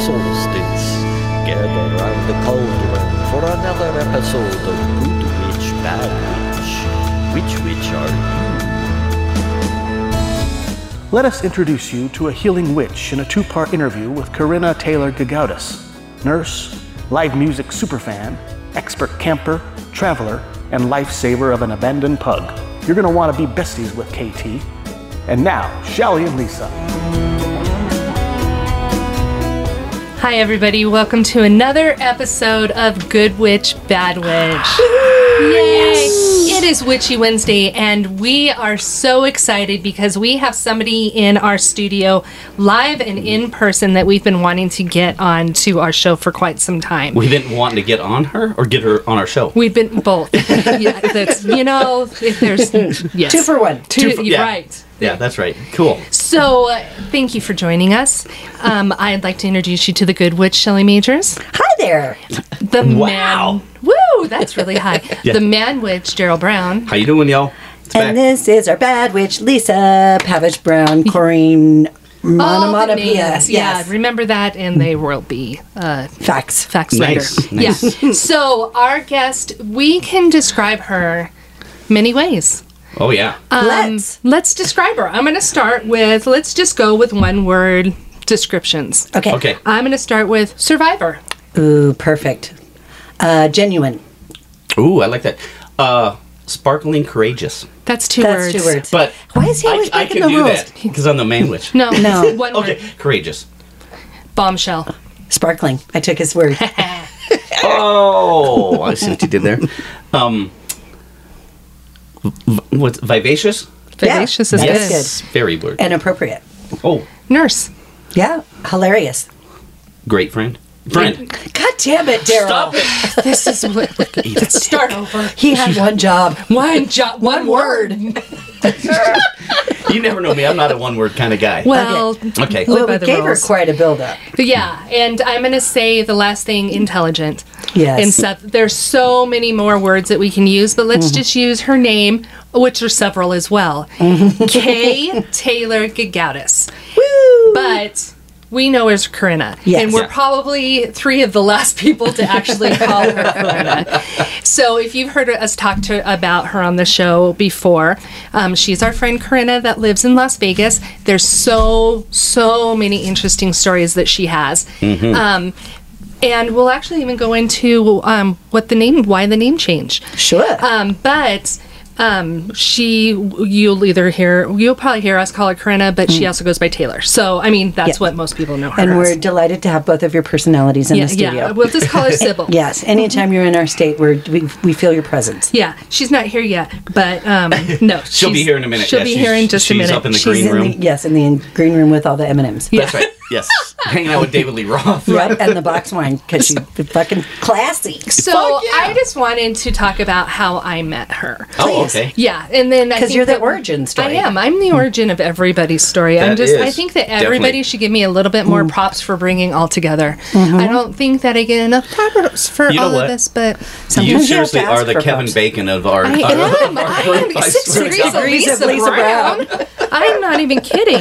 solstice. Gather round the cauldron for another episode of Good Witch, Bad Witch. Which witch are you? Let us introduce you to a healing witch in a two part interview with Corinna Taylor Gagaudis, nurse, live music superfan, expert camper, traveler, and lifesaver of an abandoned pug. You're going to want to be besties with KT. And now, Shelly and Lisa. Hi, everybody. Welcome to another episode of Good Witch, Bad Witch. Yay! It is Witchy Wednesday, and we are so excited because we have somebody in our studio, live and in person, that we've been wanting to get on to our show for quite some time. We've been wanting to get on her or get her on our show. We've been both. yeah, that's, you know, if there's yes. Two for one. Two, for- yeah. right. Yeah, that's right. Cool. So, uh, thank you for joining us. Um, I'd like to introduce you to the Good Witch, Shelley Majors. Hi there. The Wow. man. Woo! That's really high. Yeah. The man witch, Gerald Brown. How you doing, y'all? It's And this is our bad witch, Lisa Pavich Brown, Corrine All the Monomonopia. names. Yeah, remember that, and they will be uh, Facts. facts Nice, later. nice. Yeah. so our guest, we can describe her many ways. Oh yeah. Let's. Let's describe her. I'm going to start with. Let's just go with one word descriptions. Okay. Okay. I'm going to start with survivor. Ooh, perfect. Uh, genuine. Ooh, I like that. Uh, sparkling courageous. That's two That's words. two words. But Why is he I, always I breaking can the do rules? that because I'm the man witch. No, No. one Okay, courageous. Bombshell. Sparkling. I took his word. Oh, I see what you did there. Um, v- what's vivacious? Vivacious is That's good. Yes, very word. and appropriate. Oh, Nurse. Yeah. Hilarious. great friend. Friend. God damn it, Daryl. Stop it. This is what. Let's start over. He had one job. One job. One word. You never know me. I'm not a one word kind of guy. Well, okay. Live Well, by we the gave rules. her quite a build up. But yeah, and I'm gonna say the last thing, intelligent. Yes. And stuff. There's so many more words that we can use, but let's mm-hmm. just use her name, which are several as well. Mm-hmm. Kay Taylor Gagaudis. Woo! But we know her as Corinna. Yes. And we're Yeah. probably three of the last people to actually call her Corinna. So if you've heard us talk to about her on the show before, um, she's our friend Corinna that lives in Las Vegas. There's so, so many interesting stories that she has. Um, and we'll actually even go into um, what the name, why the name change. Sure. Um, but um, she, you'll either hear, you'll probably hear us call her Corinna, but she also goes by Taylor. So, I mean, that's Yeah. what most people know her and as. we're delighted to have both of your personalities in yeah, the studio. yeah. We'll just call her Sybil. Yes, anytime you're in our state, we're, we, we feel your presence. Yeah, she's not here yet, but um, no, She'll be here in a minute. She'll Yeah, be here in just a she's minute. up in the She's green in room. The, yes, in the green room with all the M&Ms. That's right. Yes. Hanging out with David Lee Roth. Yep, and the box wine because she's fucking classy. So Fuck yeah. I just wanted to talk about how I met her. Oh, okay. Yeah, and then because you're the origin story. I am. I'm the origin of everybody's story. I'm That just. I think that everybody definitely. should give me a little bit more props for bringing all together. Mm-hmm. I don't think that I get enough props for You all of this, but You Sometimes you have to seriously ask are the Kevin props. Bacon of our. I uh, am. I am I six degrees of God. Lisa, Lisa Brown. I'm not even kidding.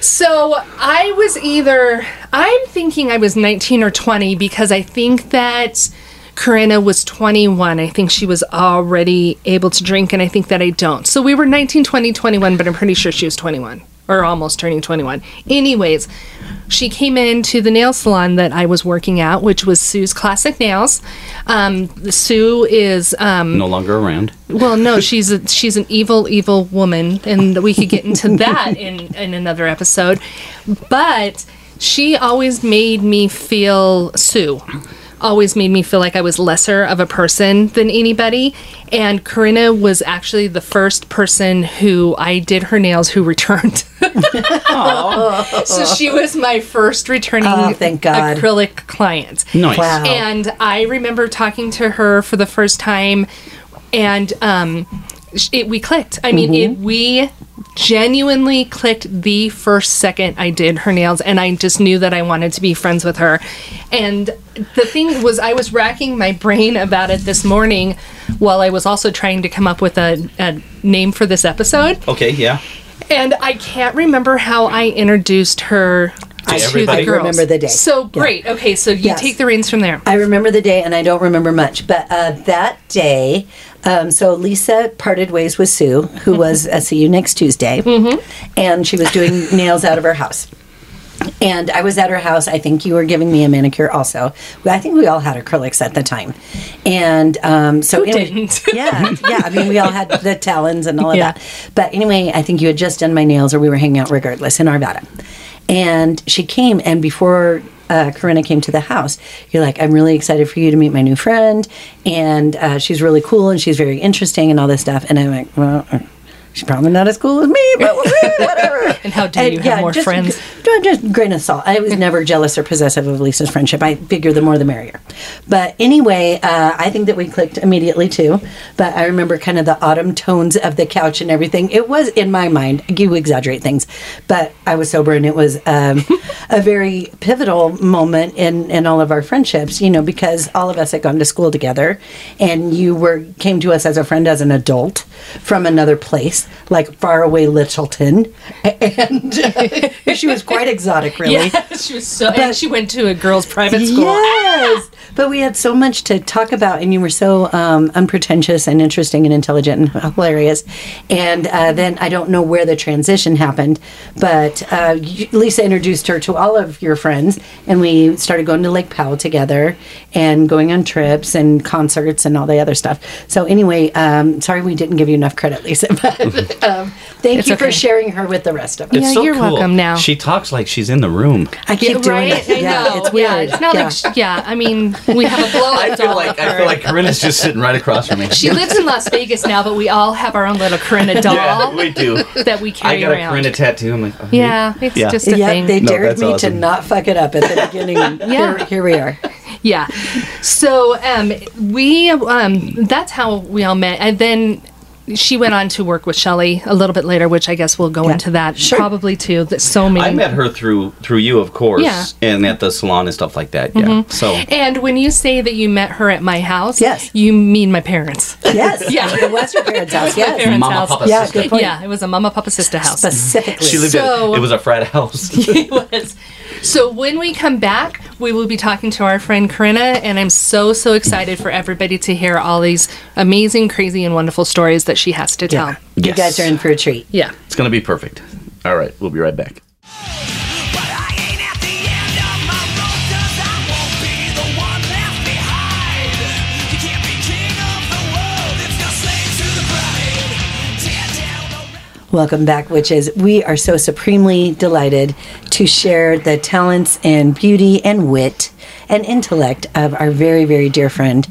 So I was either I'm thinking I was 19 or 20 because I think that Corinna was 21. I think she was already able to drink, and I think that I don't. So we were 19, 20, 21, but I'm pretty sure she was 21 or almost turning 21. Anyways, she came into the nail salon that I was working at, which was Sue's Classic Nails. Um, Sue is um, no longer around. well, no, she's a, she's an evil, evil woman, and we could get into that in in another episode. But she always made me feel Sue. Always made me feel like I was lesser of a person than anybody. And Corinna was actually the first person who I did her nails who returned. so she was my first returning Oh, thank God. acrylic client. Nice. Wow. And I remember talking to her for the first time, and um, sh- it, we clicked. I mean, it, mm-hmm. we genuinely clicked the first second I did her nails, and I just knew that I wanted to be friends with her. And the thing was, I was racking my brain about it this morning while I was also trying to come up with a, a name for this episode. Okay, yeah. And I can't remember how I introduced her To to everybody? the I remember the day. So Yeah. great. Okay, so you Yes. take the reins from there. I remember the day, and I don't remember much, but uh, that day, um, so Lisa parted ways with Sue, who was uh, see you next Tuesday, and she was doing nails out of her house. And I was at her house. I think you were giving me a manicure also. I think we all had acrylics at the time. And um, so, anyway, didn't? yeah, yeah. I mean, we all had the talons and all of Yeah. that. But anyway, I think you had just done my nails, or we were hanging out regardless in Arvada. And she came, and before uh, Corinna came to the house, you're like, I'm really excited for you to meet my new friend, and uh, she's really cool and she's very interesting and all this stuff. And I'm like, well. She's probably not as cool as me, but whatever. And how dare you have more just, friends? Just, just grain of salt. I was never jealous or possessive of Lisa's friendship. I figure the more the merrier. But anyway, uh, I think that we clicked immediately too. But I remember kind of the autumn tones of the couch and everything. It was in my mind. You exaggerate things, but I was sober, and it was um, a very pivotal moment in in all of our friendships. You know, because all of us had gone to school together, and you were came to us as a friend as an adult from another place, like faraway Littleton, and uh, she was quite exotic, really. Yeah, she was so. and she went to a girls' private school. Yes, but we had so much to talk about, and you were so um, unpretentious and interesting and intelligent and hilarious. And uh, then I don't know where the transition happened, but uh, Lisa introduced her to all of your friends, and we started going to Lake Powell together and going on trips and concerts and all the other stuff. So anyway, um, sorry we didn't give you enough credit, Lisa, but um, thank It's you okay. for sharing her with the rest of us. It's Yeah, so you're cool. welcome now. She talks like she's in the room. I keep Yeah, doing right? it. I yeah, it's weird. Yeah, it's not Yeah. like. sh- Yeah, I mean, we have a blow up I feel doll like I feel like Corinna's just sitting right across from me. She lives in Las Vegas now, but we all have our own little Corinna doll yeah, we do. that we carry. Around. I carry got a around. Corinna tattoo. I'm like, oh, yeah, it's Yeah. just a yeah, thing. they dared that's me to not fuck it up at the beginning. Yeah. here, here we are. Yeah. So um, we um, that's how we all met, and then she went on to work with Shelley a little bit later, which I guess we'll go Yeah. into that Sure. probably too. That so many. I met her through through you, of course, Yeah. and at the salon and stuff like that. Yeah. Mm-hmm. So And when you say that you met her at my house, Yes. you mean my parents. Yes. Yeah. It was your parents' house. My Yes. parents' Mama, house. Papa, Yeah, sister. good point. Yeah, it was a mama, papa, sister house. Specifically. She lived So- at it was a frat house. it was. So when we come back, we will be talking to our friend Corinna, and I'm so so excited for everybody to hear all these amazing, crazy, and wonderful stories that she has to tell. Yeah. You guys are in for a treat. Yeah. it's gonna be perfect. All right, we'll be right back. Welcome back, witches. We are so supremely delighted to share the talents and beauty and wit and intellect of our very, very dear friend.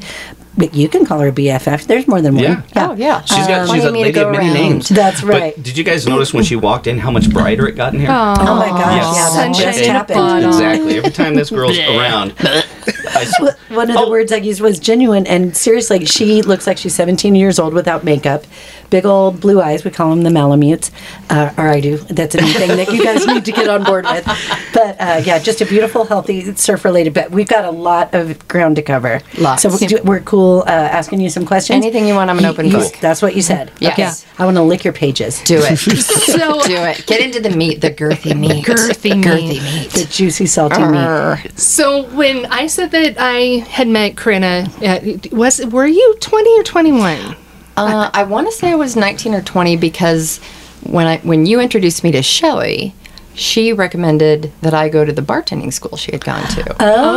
But you can call her BFF. There's more than one. Yeah. Oh, yeah. She's got Um, she's a wanting lady of many around. names. That's But right. did you guys notice when she walked in how much brighter it got in here? Oh my gosh. Yes. Yeah, that Sunshine just in a happened. Exactly. Every time this girl's around, I s- One of the Oh. words I used was genuine, and seriously, she looks like she's 17 years old without makeup. Big old blue eyes. We call them the Malamutes, uh, or I do. That's a new thing that you guys need to get on board with. But uh, yeah, just a beautiful, healthy surf-related. But we've got a lot of ground to cover. Lots. So we're, we're cool uh, asking you some questions. Anything you want, I'm an You- open you- book. That's what you said. Yes. Okay. I want to lick your pages. Do it. So Do it. Get into the meat, the girthy meat. girthy meat. Girthy meat. The juicy, salty meat. So when I said that I had met Corinna, uh, was were you 20 or 21? Uh, I want to say I was 19 or 20 because when I when you introduced me to Shelly, she recommended that I go to the bartending school she had gone to.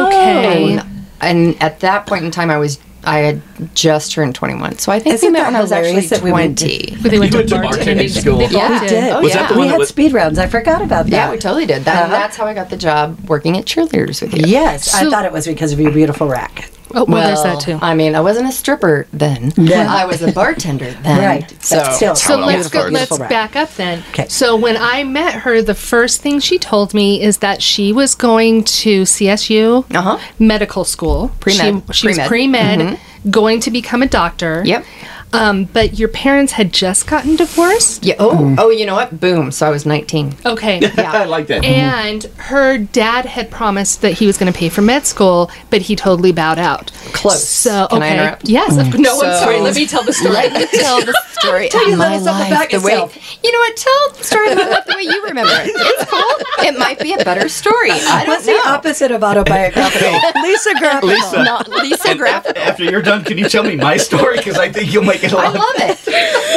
Okay. and, and at that point in time, I was I had just turned 21. So I think Isn't we met when I was actually hilarious that we went to- 20. They went You went to bartending school. They Yeah. We did. did. Oh, Was yeah. that the we one that had was- speed rounds. I forgot about that. yeah, we totally did. That, Uh-huh. that's how I got the job working at Cheerleaders with you. Yes, I thought it was because of your beautiful rack. Oh, well, there's that too. I mean, I wasn't a stripper then. Yeah. I was a bartender then. Right. So, But still, So let's go. Let's beautiful back up then. 'Kay. So when I met her, the first thing she told me is that she was going to CSU Uh-huh. medical school. Pre-med. She, she was Pre-med. pre med, going to become a doctor. Yep. Um, but your parents had just gotten divorced. yeah. Oh, oh, you know what? Boom. So I was 19. Okay. Yeah. I like that. And her dad had promised that he was going to pay for med school, but he totally bowed out. Close. So, Can I okay. interrupt? Yes. of- No, I'm sorry. Let me tell the story. Let me tell the story Tell of you my little something life about the way. yourself. You know what? Tell the story of my life the way you remember it. It's cool. It might be a better story. I don't What's know. the opposite of autobiographical? Lisa graphical. Lisa. Not Lisa Graphic. After you're done, can you tell me my story? Because I think you'll make it a I lot. love it.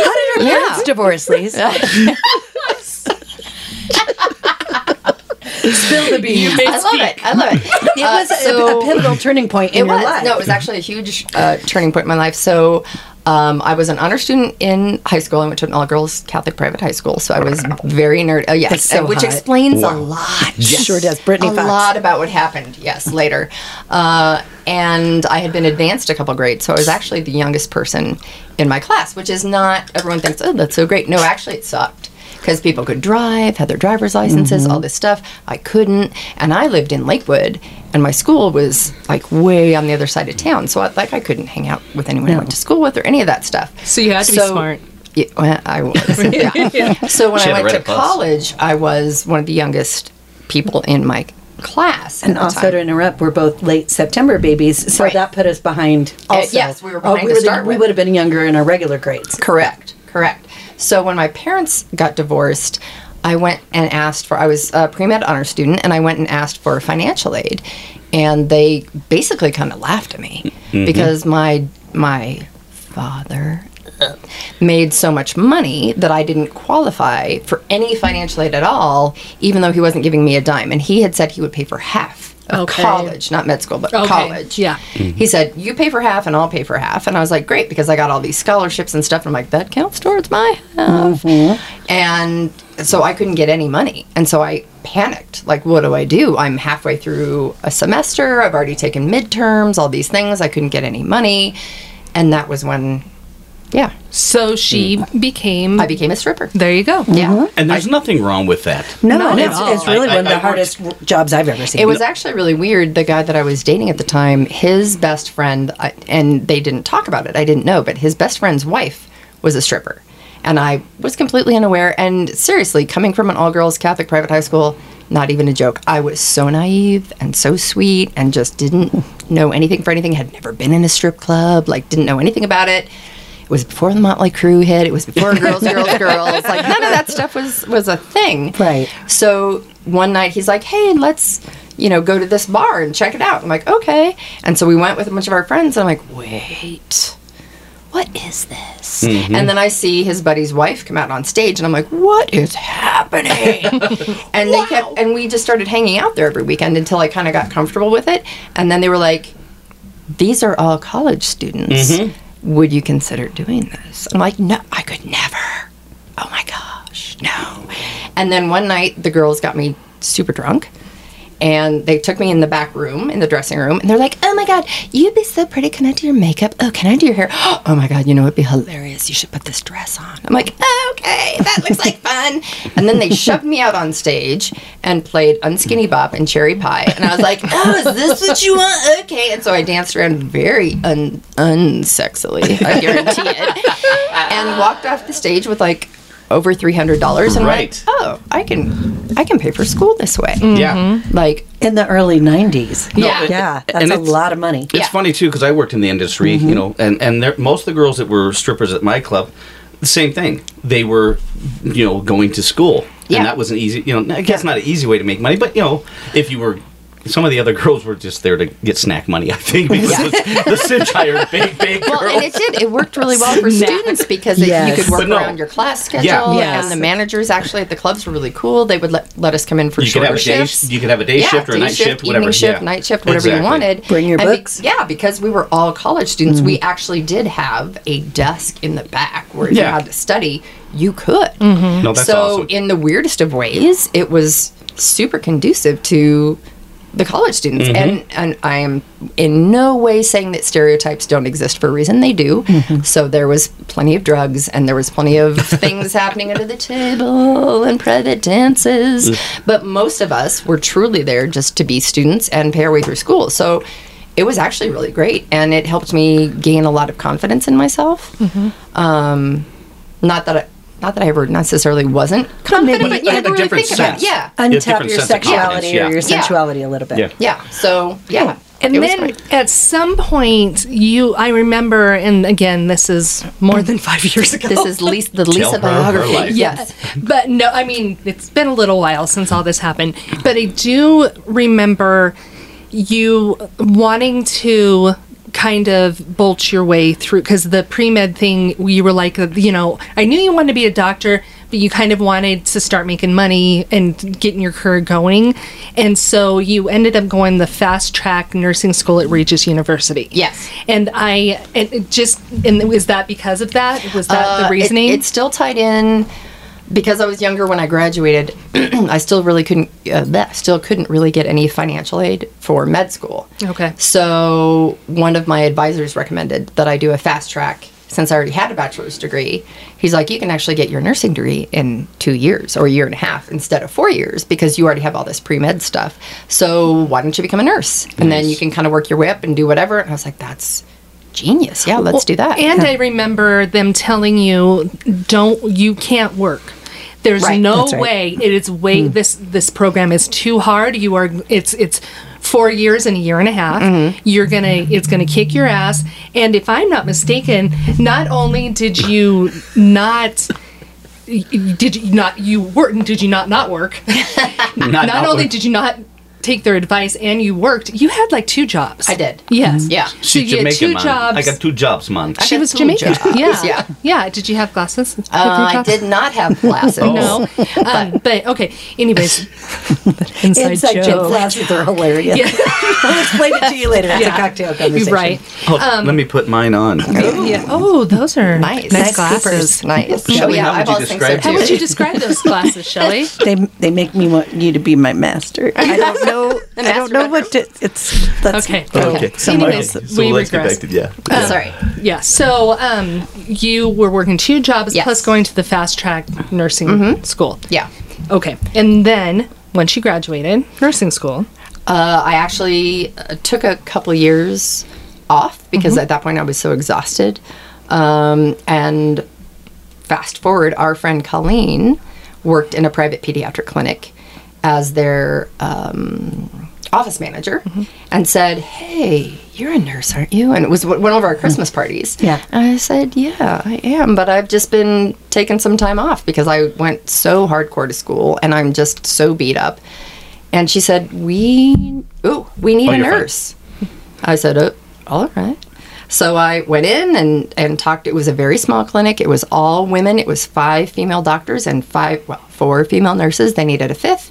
How did her Yeah. parents divorce, Lisa? Spill the beans. I love it. I love it. It was a- so- a, pivotal turning point in It your was. life. No, it was actually a huge uh, turning point in my life. So um, I was an honor student in high school. I went to an all girls Catholic private high school. So I was very nerd. Oh, yes. That's so uh, which hot. explains a lot. Sure does. Brittany a Fox. lot about what happened, yes, later. Uh, and I had been advanced a couple grades. So I was actually the youngest person in my class, which is not, everyone thinks, oh, that's so great. No, actually, it sucked. Because people could drive, had their driver's licenses, Mm-hmm. all this stuff. I couldn't. And I lived in Lakewood, and my school was like way on the other side of town. So I, like I couldn't hang out with anyone I went to school with or any of that stuff. So you had to be smart. Yeah, well, I was. Yeah. So when She I went to plus. college, I was one of the youngest people in my class. And also time. to interrupt, we're both late September babies, so Right. that put us behind. Also, yes, we were Oh, we, to were the- we would have been younger in our regular grades. Correct, correct. So when my parents got divorced, I went and asked for. I was a pre med honor student, and I went and asked for financial aid, and they basically kind of laughed at me mm-hmm. because my my father made so much money that I didn't qualify for any financial aid at all, even though he wasn't giving me a dime. And he had said he would pay for half Okay. college, not med school, but Okay, college. yeah. He said, You pay for half and I'll pay for half. And I was like, Great, because I got all these scholarships and stuff. And I'm like, That counts towards my half. Mm-hmm. And so I couldn't get any money. And so I panicked. Like, what do I do? I'm halfway through a semester. I've already taken midterms, all these things. I couldn't get any money. And that was when, yeah, So she hmm. became. I became a stripper. there you go. Yeah. Mm-hmm. And there's nothing wrong with that. No, Not at it's, all. it's really I- one of I- the I hardest jobs I've ever seen. It was actually really weird. The guy that I was dating at the time, his best friend, I- and they didn't talk about it. I didn't know, but his best friend's wife was a stripper. And I was completely unaware. And seriously, coming from an all girls Catholic private high school, not even a joke. I was so naive and so sweet and just didn't know anything for anything. Had never been in a strip club, like, didn't know anything about it. It was before the Motley Crue hit. It was before Girls, Girls, Girls. Like none of that stuff was was a thing. Right. So one night he's like, "Hey, let's you know go to this bar and check it out." I'm like, "Okay." And so we went with a bunch of our friends. And I'm like, "Wait, what is this?" Mm-hmm. And then I see his buddy's wife come out on stage, and I'm like, "What is happening?" and they kept, and we just started hanging out there every weekend until I kind of got comfortable with it. And then they were like, "These are all college students. Mm-hmm. Would you consider doing this?" I'm like, "No, I could never." Oh my gosh, no. And then one night the girls got me super drunk and they took me in the back room in the dressing room and they're like, "Oh my god, you'd be so pretty. Can I do your makeup? Oh, can I do your hair? Oh my god, you know it'd be hilarious. You should put this dress on." I'm like, "Okay, that looks like fun." And then they shoved me out on stage and played Unskinny Bop and Cherry Pie, and I was like, "Oh, is this what you want? Okay." And so I danced around very un unsexily, I guarantee it, and walked off the stage with like over three hundred dollars and Right. went, "Oh, I can, I can pay for school this way." Mm-hmm. Yeah. Like in the early 90s. Yeah. Yeah, that's And a lot of money. It's Yeah. funny too because I worked in the industry, mm-hmm. you know, and and there, most of the girls that were strippers at my club, the same thing. They were, you know, going to school, Yeah. and that was an easy, you know, I guess not an easy way to make money, but you know, if you were. Some of the other girls were just there to get snack money, I think, because the, the cinch hired big, big girls. Well, and it did. It worked really well for students because it, you could work no. around your class schedule. Yeah. Yes. And the managers actually at the clubs were really cool. They would let, let us come in for you could have a day, shifts. you could have a day yeah, shift or a night shift, whatever. shift, yeah. night shift, whatever Exactly. you wanted. Bring your And be- books. yeah, because we were all college students, we mm-hmm. actually did have a desk in the back where if you had to study, you could. Mm-hmm. No, that's so awesome. in the weirdest of ways, it was super conducive to the college students Mm-hmm. and and I am in no way saying that stereotypes don't exist for a reason they do. Mm-hmm. So there was plenty of drugs and there was plenty of things happening under the table and private dances. But most of us were truly there just to be students and pay our way through school. So it was actually really great and it helped me gain a lot of confidence in myself. Um, not that I not that I ever necessarily wasn't confident, maybe but you in never a really different think about it. sense. Yeah. Yeah, Untap your sense of confidence, sexuality yeah. or your Yeah. a little bit. Yeah. Yeah. So yeah, And It then at some point, you, I remember, and again, this is more than five years ago. This is Lisa, the Tell Lisa her her biography. life. Yes. But no, I mean, it's been a little while since all this happened. But I do remember you wanting to kind of bolt your way through because the pre med thing, you were like, you know, I knew you wanted to be a doctor, but you kind of wanted to start making money and getting your career going. And so you ended up going the fast track nursing school at Regis University. Yes. And I, and it just, and was that because of that? Was that Uh, the it- reasoning? it's still tied in because I was younger when I graduated. I still really couldn't, uh, that still couldn't really get any financial aid for med school. Okay. So one of my advisors recommended that I do a fast track since I already had a bachelor's degree. He's like, you can actually get your nursing degree in two years or a year and a half instead of four years because you already have all this pre med stuff. So why don't you become a nurse? And then you can kind of work your way up and do whatever. And I was like, that's genius. Yeah, let's do that. And I remember them telling you, "Don't you can't work." There's Right. no right. way. It is way this this program is too hard. You are it's it's four years and a year and a half. Mm-hmm. You're gonna it's gonna kick your ass. And if I'm not mistaken, not only did you not did you not you work did you not not work Not, not not only work. did you not take their advice and you worked you had like two jobs I did. yes Yeah. so She's you had Jamaican, two man. jobs I got two jobs, man. she was two Jamaican. jobs, Yeah. yeah. yeah. Did you have glasses? Uh, I did not have glasses. No. Um, but okay. Anyways, inside, Inside joke joke. glasses are hilarious. Yeah. I'll explain it to you later. It's Yeah. a cocktail You're conversation. right. Oh, let me put mine on. Yeah. Oh, those are Nice. nice glasses. Keepers. Nice. Shelley, Oh, yeah, how would I've you always think describe so How would you describe those glasses, Shelley? They they make me want you to be my master. I don't know. I don't know what to. It's that's Okay. Okay. Someone Anyways, else's. So we let's get regress. back to yeah. Oh, sorry. Yeah. So, um, you were working two jobs Yes. plus going to the fast track nursing school. Yeah. Okay. And then when she graduated nursing school, Uh, I actually uh, took a couple years off because at that point I was so exhausted. Um, and fast forward, our friend Colleen worked in a private pediatric clinic as their um, office manager and said, Hey, you're a nurse, aren't you? And it was one of our Christmas parties. Yeah. And I said, Yeah, I am, but I've just been taking some time off because I went so hardcore to school and I'm just so beat up. And she said, "We, ooh, we need Oh, a you're fine. nurse." I said, oh, "All right." So I went in and and talked. It was a very small clinic. It was all women. It was five female doctors and five, well, four female nurses. They needed a fifth,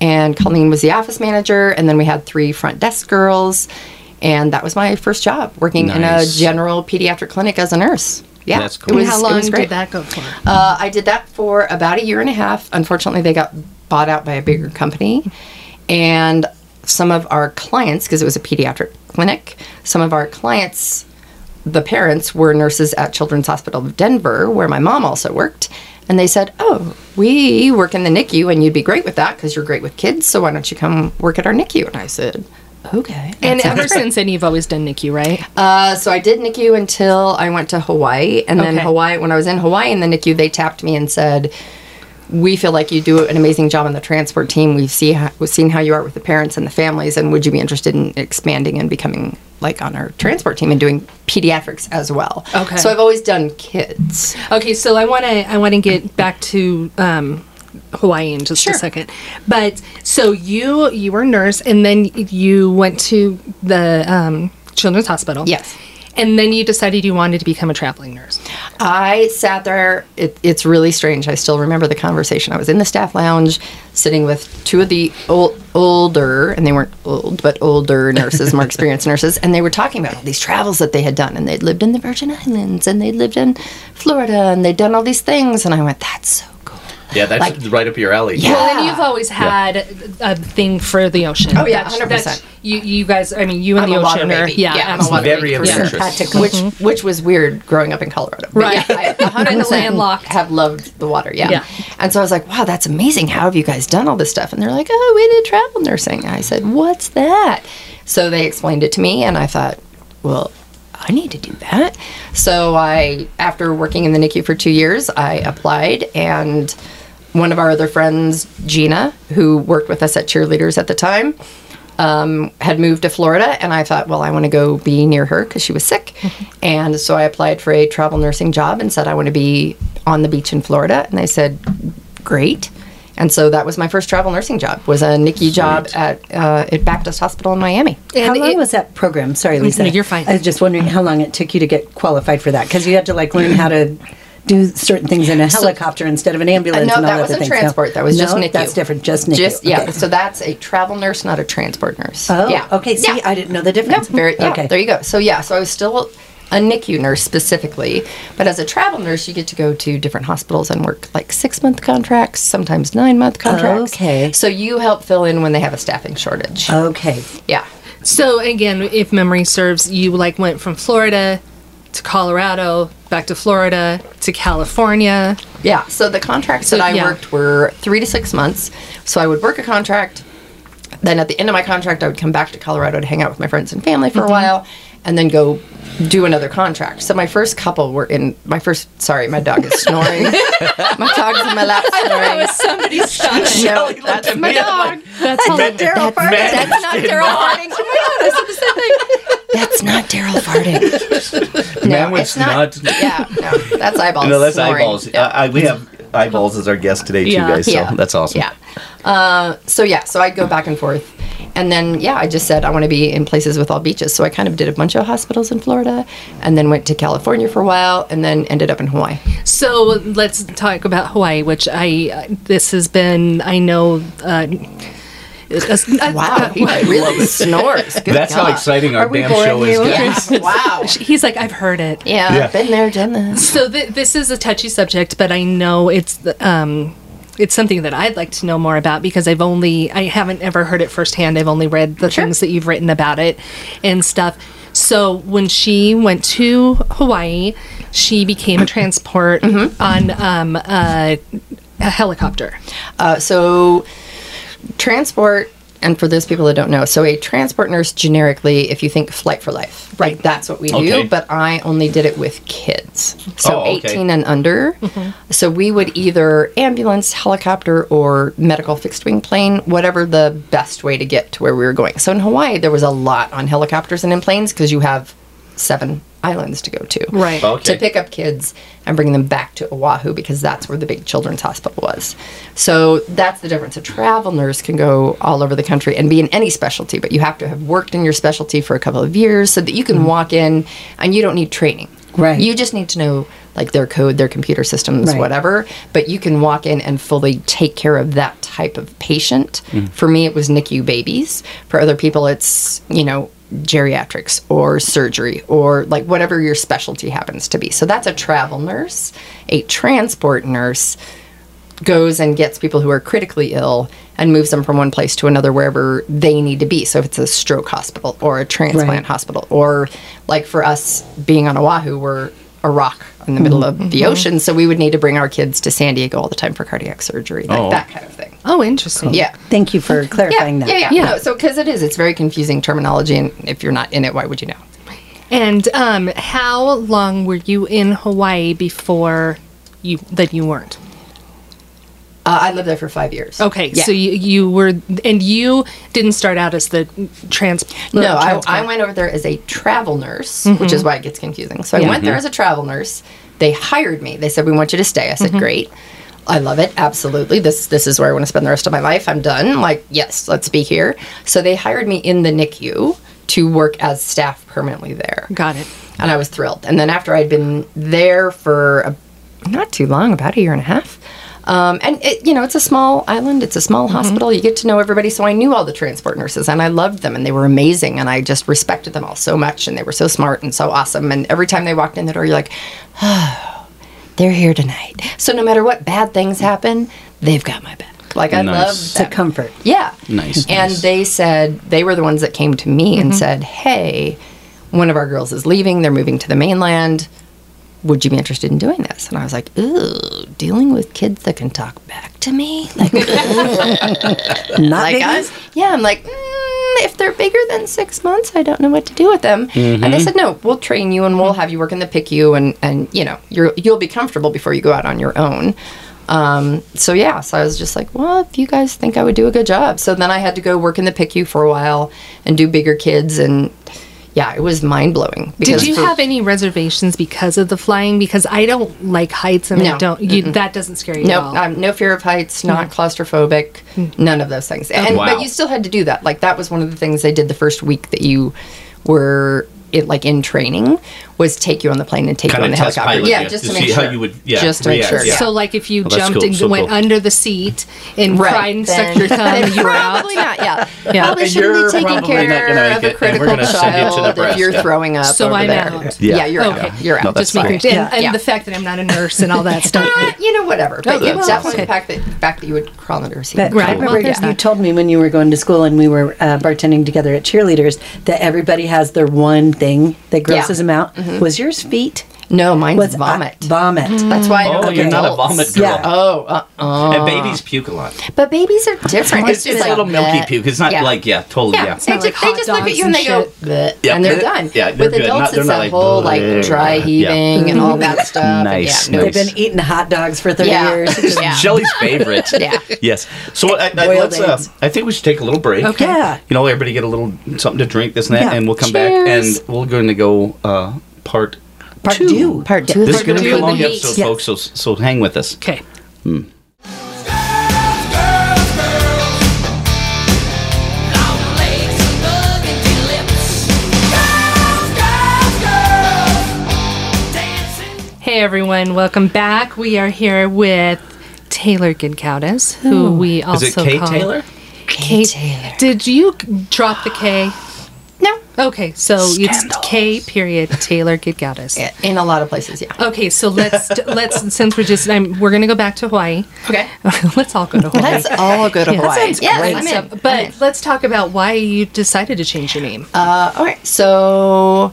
and Colleen was the office manager. And then we had three front desk girls, and that was my first job working in a general pediatric clinic as a nurse. Yeah, That's It cool. was, how it long was great. did that go for? Uh, I did that for about a year and a half. Unfortunately, they got bought out by a bigger company. And some of our clients, because it was a pediatric clinic, some of our clients, the parents, were nurses at Children's Hospital of Denver, where my mom also worked. And they said, Oh, we work in the NICU and you'd be great with that because you're great with kids. So why don't you come work at our NICU? And I said, Okay. And ever since then, you've always done NICU, right? Uh, so I did NICU until I went to Hawaii, and then Okay. Hawaii. When I was in Hawaii in the NICU, they tapped me and said, "We feel like you do an amazing job on the transport team. We've see how, we've seen how you are with the parents and the families, and would you be interested in expanding and becoming like on our transport team and doing pediatrics as well?" Okay. So I've always done kids. Okay, so I want to I want to get back to um, Hawaii in just Sure. a second. But so you you were a nurse, and then you went to the um, Children's Hospital. Yes. And then you decided you wanted to become a traveling nurse. I sat there. It, it's really strange. I still remember the conversation. I was in the staff lounge, sitting with two of the old, older, and they weren't old, but older nurses, more experienced nurses, and they were talking about all these travels that they had done, and they'd lived in the Virgin Islands, and they'd lived in Florida, and they'd done all these things, and I went, "That's so cool." Yeah, that's Like- right up your alley. Yeah. Well, and you've always had a thing for the ocean. Oh, yeah, 100%. You you guys, I mean, you and I'm the a ocean are yeah, Yeah, I'm absolutely. Very baby for adventurous. sure. Which mm-hmm. which was weird growing up in Colorado. But Right. Yeah, I 100% Landlocked. have loved the water. Yeah. Yeah. And so I was like, wow, that's amazing. How have you guys done all this stuff? And they're like, oh, we did travel nursing. I said, what's that? So they explained it to me, and I thought, well, I need to do that. So I, after working in the NICU for two years, I applied and one of our other friends, Gina, who worked with us at Cheerleaders at the time, um, had moved to Florida, and I thought, well, I want to go be near her because she was sick, and so I applied for a travel nursing job and said I want to be on the beach in Florida, and they said, great. And so that was my first travel nursing job. Was a NICU job at uh, at Baptist Hospital in Miami. how long it- was that program? Sorry, Lisa. No, you're fine. I was just wondering how long it took you to get qualified for that because you had to like learn how to do certain things in a helicopter instead of an ambulance. no, and all that other wasn't things. transport. That was no, just NICU. That's different. Just NICU. Just yeah. Okay. So that's a travel nurse, not a transport nurse. Oh, yeah. okay. See, Yeah. I didn't know the No, difference. very yeah, okay. There you go. So yeah, so I was still a NICU nurse specifically, but as a travel nurse, you get to go to different hospitals and work like six month contracts, sometimes nine month contracts. Okay. So you help fill in when they have a staffing shortage. Okay. yeah. So again, if memory serves, you like went from Florida to Colorado, back to Florida to California. Yeah. So the contracts So, that I yeah. worked were three to six months. So I would work a contract. Then at the end of my contract, I would come back to Colorado to hang out with my friends and family for Mm-hmm. a while, and then go do another contract. So my first couple were in my first. Sorry, my dog is snoring. my dog's in my lap snoring. somebody's son. No, that's my dog. That's all. That's, that's not Daryl farting. Oh my god, I said the same thing. That's not Daryl farting. Man it's not. not- Yeah, no, that's eyeballs. No, that's snoring. eyeballs. Uh, I, we have eyeballs as our guest today, too, Yeah. guys. So Yeah. that's awesome. Yeah. Uh, so yeah, so I'd go back and forth, and then yeah, I just said I want to be in places with all beaches. So I kind of did a bunch of hospitals in Florida, and then went to California for a while, and then ended up in Hawaii. So let's talk about Hawaii, which I uh, this has been I know. Uh, Wow, he really snores. Good That's how exciting our damn show is, you? guys. Yeah. Wow. He's like, I've heard it. Yeah, Yeah. been there, done that. So th- this is a touchy subject, but I know it's the, um, it's something that I'd like to know more about because I've only I haven't ever heard it firsthand. I've only read the things that you've written about it and stuff. So when she went to Hawaii, she became a transport on um, a, a helicopter. Uh, so, transport, and for those people that don't know, so a transport nurse generically, if you think flight for life, right? That's what we do. But I only did it with kids, so Oh, okay. 18 and under. Mm-hmm. So we would either ambulance, helicopter, or medical fixed wing plane, whatever the best way to get to where we were going. So in Hawaii, there was a lot on helicopters and in planes because you have seven islands to go to Right. Oh, okay. to pick up kids and bring them back to Oahu because that's where the big children's hospital was. So that's the difference. A travel nurse can go all over the country and be in any specialty, but you have to have worked in your specialty for a couple of years so that you can mm-hmm. walk in and you don't need training. Right. You just need to know like their code, their computer systems, Right. whatever, but you can walk in and fully take care of that type of patient. Mm. For me it was NICU babies. For other people it's, you know, geriatrics or surgery or like whatever your specialty happens to be. So that's a travel nurse. A transport nurse goes and gets people who are critically ill and moves them from one place to another wherever they need to be. So if it's a stroke hospital or a transplant Right. hospital or like for us being on Oahu, we're a rock in the middle mm-hmm. of the mm-hmm. ocean, so we would need to bring our kids to San Diego all the time for cardiac surgery, like Oh. that kind of thing. Oh, interesting. Yeah. Thank you for Yeah, clarifying yeah, that. yeah, Yeah. No, so because it is, it's very confusing terminology, and if you're not in it, why would you know? And um, how long were you in Hawaii before you that you weren't? Uh, I lived there for five years. Okay, Yeah. so you, you were, and you didn't start out as the trans. No, I. I went over there as a travel nurse, which mm-hmm. is why it gets confusing. So I Yeah. went there mm-hmm. as a travel nurse. They hired me. They said, "We want you to stay." I said, mm-hmm. "Great." I love it. Absolutely. This this is where I want to spend the rest of my life. I'm done. Like, yes, let's be here. So they hired me in the NICU to work as staff permanently there. Got it. And I was thrilled. And then after I'd been there for a, not too long, about a year and a half. Um, and it, you know, it's a small island. It's a small mm-hmm. hospital. You get to know everybody. So I knew all the transport nurses, and I loved them, and they were amazing, and I just respected them all so much, and they were so smart and so awesome. And every time they walked in the door, you're like, oh, they're here tonight. So no matter what bad things mm. happen, they've got my back. Like I Nice. love a comfort. Yeah. Nice, And nice. they said they were the ones that came to me and mm-hmm. said, "Hey, one of our girls is leaving. They're moving to the mainland. Would you be interested in doing this?" And I was like, "Ooh, dealing with kids that can talk back to me, like, Not like us? Yeah, I'm like." Mm, if they're bigger than six months, I don't know what to do with them. And they said, "No, we'll train you and we'll have you work in the PICU, and and you know, you're you'll be comfortable before you go out on your own." Um, so yeah, so I was just like, well, if you guys think I would do a good job, so then I had to go work in the PICU for a while and do bigger kids, and yeah, it was mind blowing. Did you have any reservations because of the flying? Because I don't like heights, and I No. don't. You, that doesn't scare you Nope, um, no fear of heights, not claustrophobic, none of those things. And Wow. but you still had to do that. Like that was one of the things they did the first week that you were it like in training was take you on the plane and take Kinda you on the test helicopter. pilot yeah, you just to to make see sure. how you would- yeah, just to make react, sure. yeah. So, like, if you that's jumped cool, and so went cool. under the seat and Right, cried and then- stuck your thumb, you were out. Probably not. Yeah. Yeah. Probably And shouldn't you're be taking probably not gonna care make of it, a and we're critical gonna send you to child if you're throwing up. So over I'm there. out. Yeah, Yeah. you're Okay. out. You're out. No, that's Just making fine. and, and Yeah. the fact that I'm not a nurse and all that stuff. Uh, you know, whatever. But Oh, yeah, that's definitely the fact that, fact that you would crawl under a seat. But Right. I remember Well, there's you that. told me when you were going to school and we were uh, bartending together at cheerleaders that everybody has their one thing that grosses Yeah. them out. Was yours feet? No, mine's Was vomit. I- vomit. That's why Oh, like you're not a adults. vomit girl. Yeah. Oh, uh, uh. And babies puke a lot. But babies are different. It's, it's a little milky bleh. puke. It's not Yeah. like yeah, totally Yeah, yeah. They, not ju- like they hot just look at you and and they go, shit. "Bleh," Yeah, and they're they're- done. yeah, they're With good. adults, Not- they're it's not that like, whole like "Bleh." dry Yeah. heaving and all that stuff. and Nice, yeah, no, They've been eating hot dogs for 30 Yeah. years. Yeah. Shelly's favorite. Yeah. Yes. So I, I, let's. Uh. I think we should take a little break. Okay. Yeah. You know, everybody get a little something to drink, this and that, and we'll come back and we're going to go uh, part Part two. two. Part two. This is going to be a long episode. Yes. folks. So so hang with us. Okay. Hmm. Hey everyone, welcome back. We are here with Taylor Gidgaudas, who we Is also it Kay call Taylor? Kay Taylor. Did you drop the K? Okay, so it's K period Taylor Gidgaudas. Yeah, In a lot of places, yeah. Okay, so let's let's since we're just I'm, we're gonna go back to Hawaii. Okay. let's all go to Hawaii. Let's all go to Yeah. Hawaii. That yes, great. I'm in. So- but let's talk about why you decided to change your name. Uh, all right, so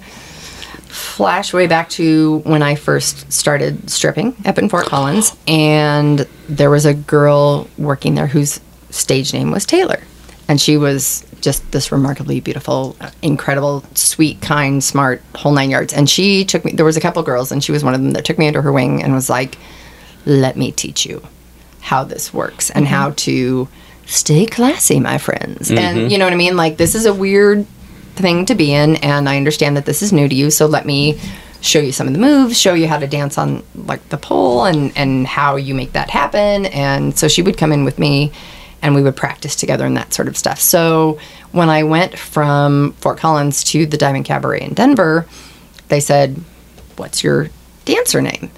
flash way back to when I first started stripping up in Fort Collins, and there was a girl working there whose stage name was Taylor, and she was just this remarkably beautiful, incredible, sweet, kind, smart, whole nine yards. And she took me. There was a couple girls, and she was one of them that took me under her wing and was like, "Let me teach you how this works and mm-hmm. how to." Stay classy, my friends. And mm-hmm. you know what I mean? Like, this is a weird thing to be in and I understand that this is new to you so let me show you some of the moves show you how to dance on like the pole and and how you make that happen and so she would come in with me and we would practice together and that sort of stuff so when I went from Fort Collins to the Diamond Cabaret in Denver they said what's your dancer name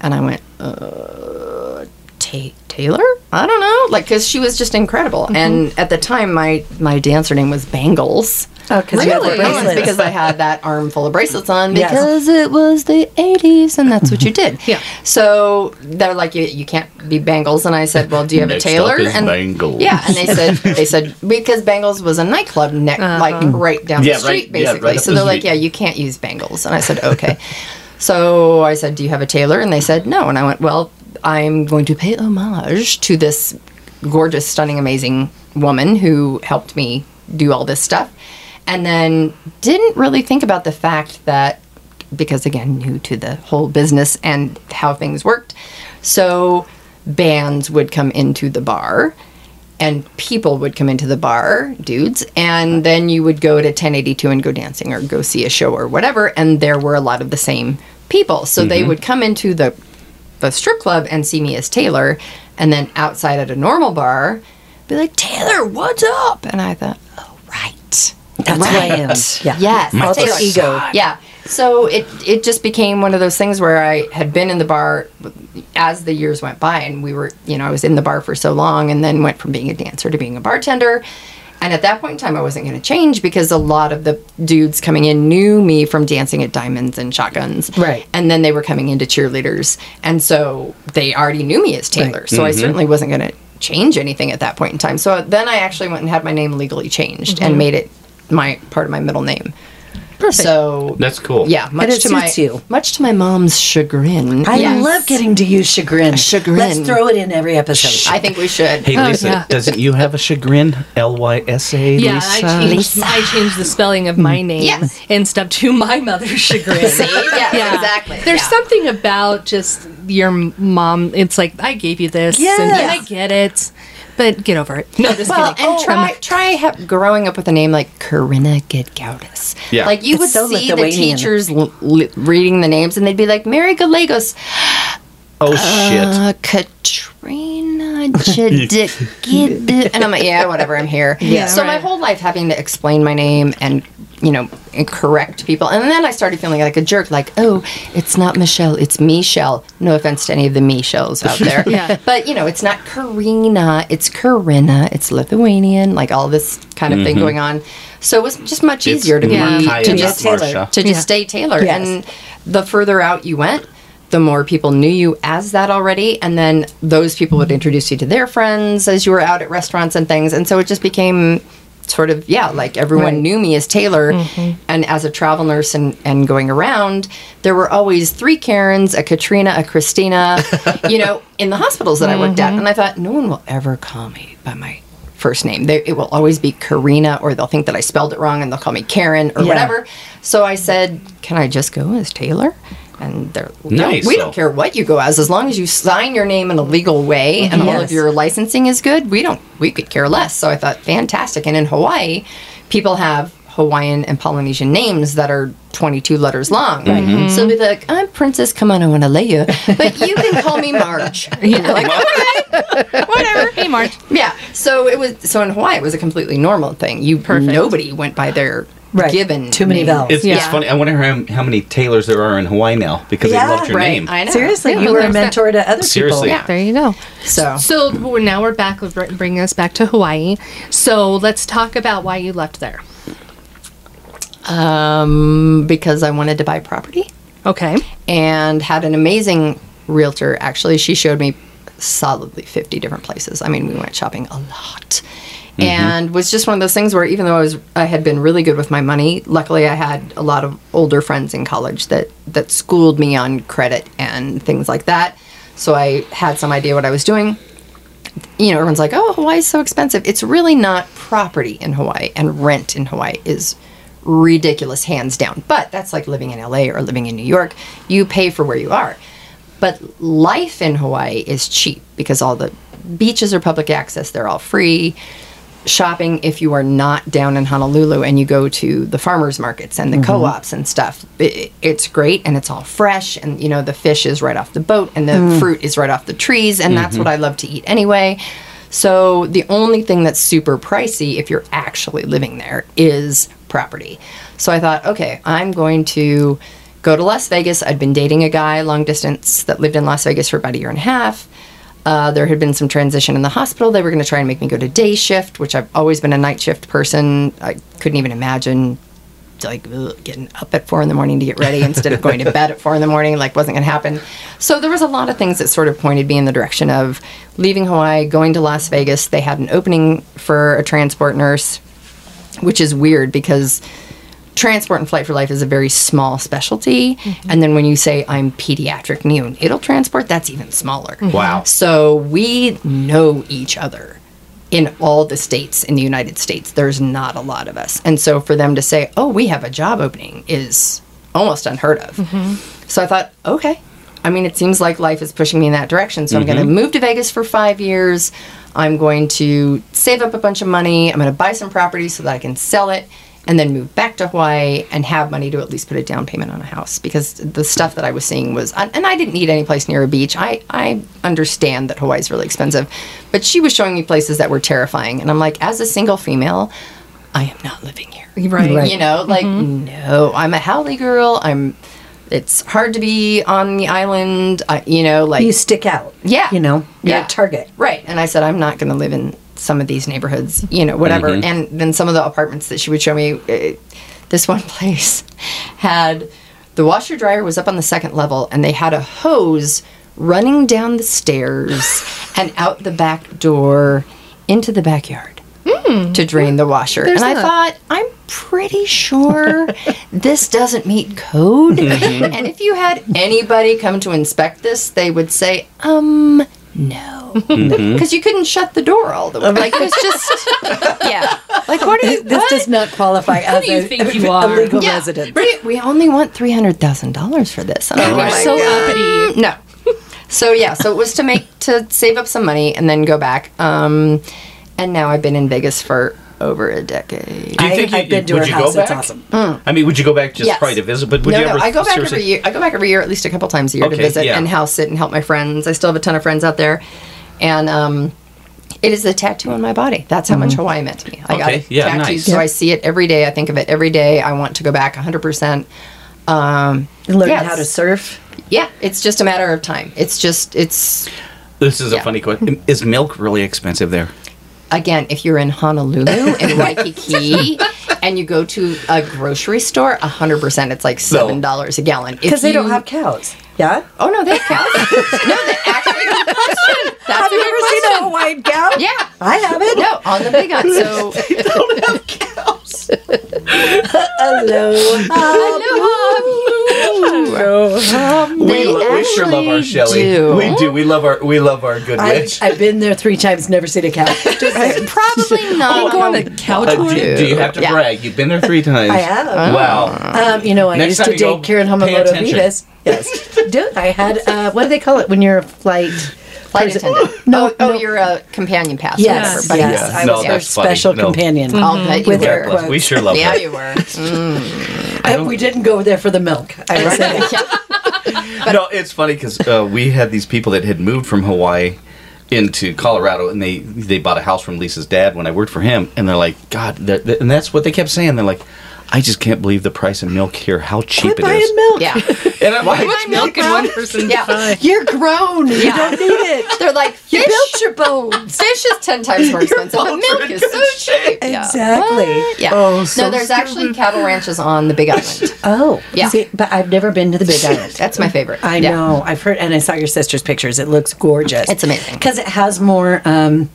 and I went uh Ta- Taylor? I don't know, like because she was just incredible. And at the time, my my dancer name was Bangles. Oh, because you had the Really? Oh, bracelets. Because I had that armful of bracelets on Yes. because it was the 80s and that's what you did. Yeah. So they're like, you, you can't be Bangles. And I said, well, do you have Next a tailor? up is and Bangles. Yeah. And they said, they said, because Bangles was a nightclub ne- uh-huh. like right down Yeah, the street, right- yeah, basically. right so they're like, yeah, you can't use Bangles. And I said, okay. so I said, do you have a tailor? And they said, no. And I went, well, I'm going to pay homage to this gorgeous, stunning, amazing woman who helped me do all this stuff. And then didn't really think about the fact that, because again, new to the whole business and how things worked. So bands would come into the bar and people would come into the bar, dudes, and then you would go to 1082 and go dancing or go see a show or whatever, and there were a lot of the same people. So they mm-hmm. would come into the the strip club and see me as Taylor, and then outside at a normal bar, be like, Taylor, what's up? And I thought, oh right, That's who I am. Yeah. Yes, My Taylor. alter ego. Yeah. So it it just became one of those things where I had been in the bar as the years went by, and we were, you know, I was in the bar for so long, and then went from being a dancer to being a bartender. And at that point in time, I wasn't going to change because a lot of the dudes coming in knew me from dancing at Diamonds and Shotguns. Right. And then they were coming into cheerleaders. And so they already knew me as Taylor. So I mm-hmm. certainly wasn't going to change anything at that point in time. So then I actually went and had my name legally changed mm-hmm. and made it my part of my middle name. So That's cool. yeah, much to my you. much to my mom's chagrin. I Yes. love getting to use chagrin. Chagrin. Let's throw it in every episode. I think we should. Hey, Oh, Lisa, yeah. doesn't you have a chagrin? L Y S A. Yeah, Lisa? I changed, I changed the spelling of my mm. name Yes. and stuff to my mother's chagrin. See? Yeah, exactly. There's Yeah. something about just your mom. It's like I gave you this, and Yes. I get it, but get over it. No, just Well, kidding. and Oh, try try ha- growing up with a name like Corinna Gidgaudas. Yeah. Like you It's would so see the teachers l- li- reading the names, and they'd be like Mary Gallegos, Oh shit. uh, Katrina Jadikid, and I'm like, yeah, whatever. I'm here. Yeah. So my whole life having to explain my name and you know and correct people, and then I started feeling like a jerk. Like, oh, it's not Michelle, it's Michelle. No offense to any of the Michelles out there. Yeah. But you know, it's not Karina, it's Corinna, it's Lithuanian, like all this kind of thing going on. So it was just much It's easier to be Yeah. To just Taylor. To just Yeah. stay Taylor. Yes. And the further out you went, the more people knew you as that already. And then those people would introduce you to their friends as you were out at restaurants and things. And so it just became sort of, yeah, like everyone Right. knew me as Taylor. Mm-hmm. And as a travel nurse and, and going around, there were always three Karens, a Katrina, a Christina, you know, in the hospitals that I worked at. And I mm-hmm. thought, no one will ever call me by my first name. They, it will always be Karina, or they'll think that I spelled it wrong and they'll call me Karen or Yeah. whatever. So I said, "Can I just go as Taylor?" And they're we don't- Nice, We though. don't care what you go as, as long as you sign your name in a legal way and all of your licensing is good. We don't. We could care less. So I thought, fantastic. And in Hawaii, people have Hawaiian and Polynesian names that are 22 letters long. Mm-hmm. So they'll be like, I'm Princess Kamanawanalea, but you can call me Marge. yeah. Like, okay, whatever. hey, Marge. Yeah. So it was. So in Hawaii, it was a completely normal thing. You Perfect. nobody went by their Right. given Too many name. vowels. It's, it's funny. I wonder how, how many Taylors there are in Hawaii now because Yeah. they loved your Right. name. I know. Seriously, Yeah, you were a there's that. mentor to other Seriously. people. Yeah. There you go. So So we're, now we're back, bringing us back to Hawaii. So let's talk about why you left there. um, because I wanted to buy property Okay. and had an amazing realtor. Actually, she showed me solidly 50 different places. I mean, we went shopping a lot. Mm-hmm. And was just one of those things where even though I was I had been really good with my money, luckily I had a lot of older friends in college that that schooled me on credit and things like that. So I had some idea what I was doing. You know, everyone's like, "Oh, Hawaii's so expensive." It's really not property in Hawaii and rent in Hawaii is ridiculous hands down. But that's like living in LA or living in New York. You pay for where you are. But life in Hawaii is cheap because all the beaches are public access, they're all free. Shopping, if you are not down in Honolulu and you go to the farmers markets and the mm-hmm. co ops and stuff, it, it's great and it's all fresh. And, you know, the fish is right off the boat and the mm. fruit is right off the trees. And that's what mm-hmm. I love to eat anyway. So the only thing that's super pricey if you're actually living there is property. So I thought, okay, I'm going to go to Las Vegas. I'd been dating a guy long distance that lived in Las Vegas for about a year and a half. Uh, there had been some transition in the hospital. They were going to try and make me go to day shift, which I've always been a night shift person. I couldn't even imagine like ugh, getting up at four in the morning to get ready instead of going to bed at four in the morning like wasn't going to happen so there was a lot of things that sort of pointed me in the direction of leaving hawaii going to las vegas they had an opening for a transport nurse which is weird because transport and flight for life is a very small specialty mm-hmm. and then when you say i'm pediatric neonatal transport that's even smaller mm-hmm. Wow. so we know each other in all the states in the United States. There's not a lot of us. And so for them to say, oh, we have a job opening is almost unheard of. Mm-hmm. So I thought, okay. I mean, it seems like life is pushing me in that direction. So I'm going to move to Vegas for five years. I'm going to save up a bunch of money. I'm going to buy some property so that I can sell it and then move back to Hawaii and have money to at least put a down payment on a house because the stuff that I was seeing was and I didn't need any place near a beach. I I understand that Hawaii's really expensive, but she was showing me places that were terrifying and I'm like as a single female, I am not living here. Right. Right. You know, like mm-hmm. no, I'm a haole girl. I'm it's hard to be on the island. I, you know, like You stick out. Yeah. You know, you're Yeah. target. Right. And I said, I'm not going to live in some of these neighborhoods, you know, whatever. And then some of the apartments that she would show me, uh, this one place had the washer dryer was up on the second level and they had a hose running down the stairs and out the back door into the backyard to drain the washer. And I thought, I'm pretty sure this doesn't meet code. Mm-hmm. and if you had anybody come to inspect this, they would say, um, no. Mm-hmm. Because you couldn't shut the door all the way. Like, it was just, yeah. Like, what are you, This what? does not qualify as do a, you a legal yeah, resident. right. We only want $300,000 for this. And I'm so uppity. no. So yeah, so it was to make to save up some money and then go back. Um, and now I've been in Vegas for over a decade. Do you I- think I've you, been to would her you house. go It's back? awesome. I mean, would you go back just Yes. probably to visit? But would no, you no, I go back seriously- every year. I go back every year, at least a couple times a year Okay, to visit yeah. and house sit and help my friends. I still have a ton of friends out there, and um, it is a tattoo on my body. That's how much Hawaii meant to me. I got Okay, it yeah, tattooed, nice. so Yeah. I see it every day. I think of it every day. I want to go back 100. percent um, Learn yes. how to surf. Yeah, it's just a matter of time. It's just it's This is a funny question. Is milk really expensive there? Again, if you're in Honolulu in Waikiki and you go to a grocery store, hundred percent, it's like seven dollars a gallon. Because they don't have cows. Yeah? Oh no, they have cows. no, they actually. Good question. That's Have you good ever seen a question. Hawaiian cow? Yeah. I haven't. No, on the big one. So Hello. We, They lo- we sure love our Shelly. do. We do. We love our we love our good I've, witch. I've been there three times, never seen a cow. Just saying. probably not. go on a cow Uh, tour. do, do you have to Yeah. brag? You've been there three times. I have. Wow. Um, you know, I Next used time to you go, date Karen pay Hamamoto attention. Vivas. Yes. Dude, I had, uh, what do they call it when you're a flight? Flight person? attendant. No, oh, oh, you're a companion pass. Yes, whatever, but yes. Yeah. I No, was their that's funny. special No. companion. I'll bet you With were. their We sure love yeah, her. you were. And we didn't go there for the milk. I would say that. no, it's funny because uh, we had these people that had moved from Hawaii into Colorado, and they they bought a house from Lisa's dad when I worked for him, and they're like, God, they're, they and that's what they kept saying. They're like, I just can't believe the price of milk here. How cheap Quit it buying is. milk. Yeah. And I'm like, much milk in one person's Yeah. pie? You're grown. Yeah. You don't need it. They're like, You fish, built your bones. fish is 10 times more expensive, but milk is so cheap. Yeah. Exactly. What? Yeah. Oh, so no, there's actually cattle ranches on the Big Island. Oh, Yeah. See, but I've never been to the Big Island. That's my favorite. I Yeah. know. I've heard, and I saw your sister's pictures. It looks gorgeous. It's amazing. because it has more. Um,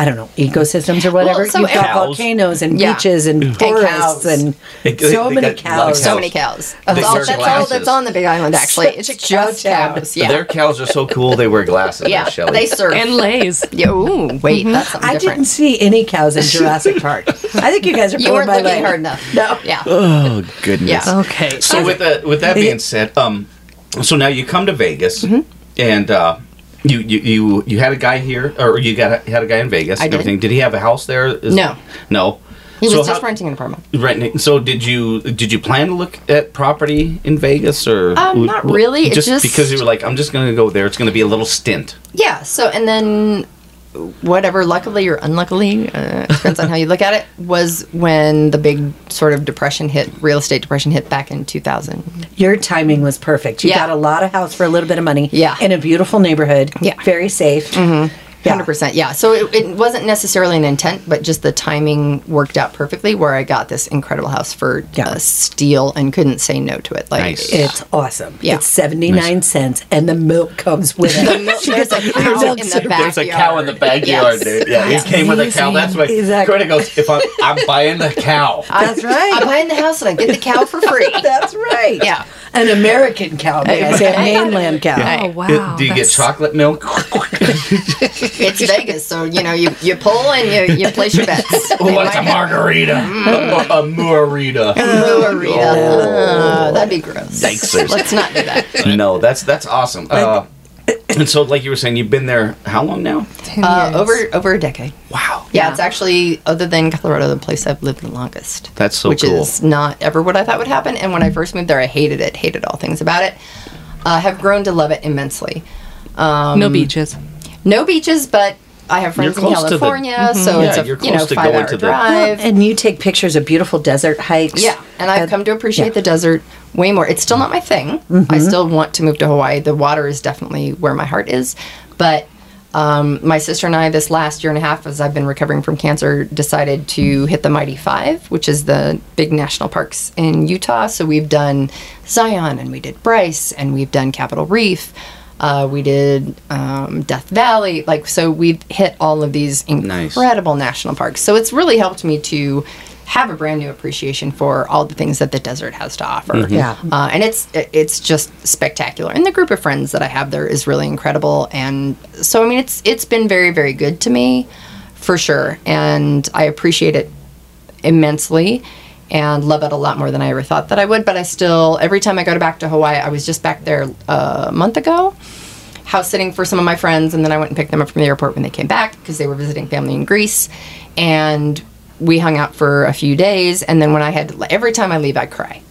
I don't know ecosystems or whatever. so You've got Cows. volcanoes and Yeah. beaches and cows. forests and, They- they- so they many got a lot of cows. So many cows. They That's all, that's all that's on the Big Island, actually. It's a cow just town. cows. Yeah. Their cows are so cool. They wear glasses. yeah. Shelley. They surf. And lays. yeah, ooh, wait, that's something I different. didn't see any cows in Jurassic Park. I think you guys are you pulling weren't my looking leg. hard enough. No. Yeah. oh goodness. Yeah. Okay. So with that with that being said, um, so now you come to Vegas, Mm-hmm. and uh, you, you you you had a guy here, or you got a, had a guy in Vegas. I did. everything. Did he have a house there? Is- No. no. He So was just how- renting an apartment. Renting. So did you did you plan to look at property in Vegas or Um, not really. Just, just- because you were like, I'm just going to go there. It's going to be a little stint. Yeah. So and then whatever, luckily or unluckily, uh, depends on how you look at it, was when the big sort of depression hit, real estate depression hit back in 2000. Your timing was perfect. You Yeah. got a lot of house for a little bit of money. Yeah. In a beautiful neighborhood. Yeah. Very safe. Mm-hmm. Hundred percent, yeah. So it, it wasn't necessarily an intent, but just the timing worked out perfectly. Where I got this incredible house for Yeah. a steal and couldn't say no to it. Like, Nice. It's awesome. Yeah. It's 79 cents and the milk comes with it. the milk, there's a cow in the backyard. There's a cow in the backyard, Yes. dude. Yeah, Yes. he came with a cow. That's why Exactly. Corey goes, if I'm, I'm buying the cow. That's right. I'm buying the house and I get the cow for free. That's right. Yeah. An American cow. May I say a mainland cow. Oh Hey. wow. Do you get chocolate milk? It's Vegas, so you know you, you pull and you, you place your bets. Oh, it's a margarita. a, a margarita. Margarita. Uh, that'd be gross. Thanks. Let's not do that. no, that's that's awesome. Uh, and so, like you were saying, you've been there how long now? Uh, over over a decade. Wow. Yeah, Yeah. it's actually other than Colorado, the place I've lived the longest. That's so which cool. Which is not ever what I thought would happen. And when I first moved there, I hated it, hated all things about it. I have grown to love it immensely. Um, no beaches. no beaches, but I have friends in You're close to the- California, so Yeah, it's a you're know close to five hour to the- drive. And you take pictures of beautiful desert hikes. Yeah, and I've Uh, come to appreciate yeah. the desert way more. It's still not my thing. I still want to move to Hawaii. The water is definitely where my heart is. But um, my sister and I, this last year and a half, as I've been recovering from cancer, decided to hit the Mighty Five, which is the big national parks in Utah. So we've done Zion, and we did Bryce, and we've done Capitol Reef. Uh, we did um, Death Valley, like so. We've hit all of these Nice. incredible national parks. So it's really helped me to have a brand new appreciation for all the things that the desert has to offer. Yeah. Uh, and it's it's just spectacular. And the group of friends that I have there is really incredible. And so I mean, it's it's been very very good to me, for sure. And I appreciate it immensely. And love it a lot more than I ever thought that I would. But I still, every time I go to back to Hawaii, I was just back there uh, a month ago, house sitting for some of my friends, and then I went and picked them up from the airport when they came back because they were visiting family in Greece, and we hung out for a few days. And then when I had, every time I leave, I cry.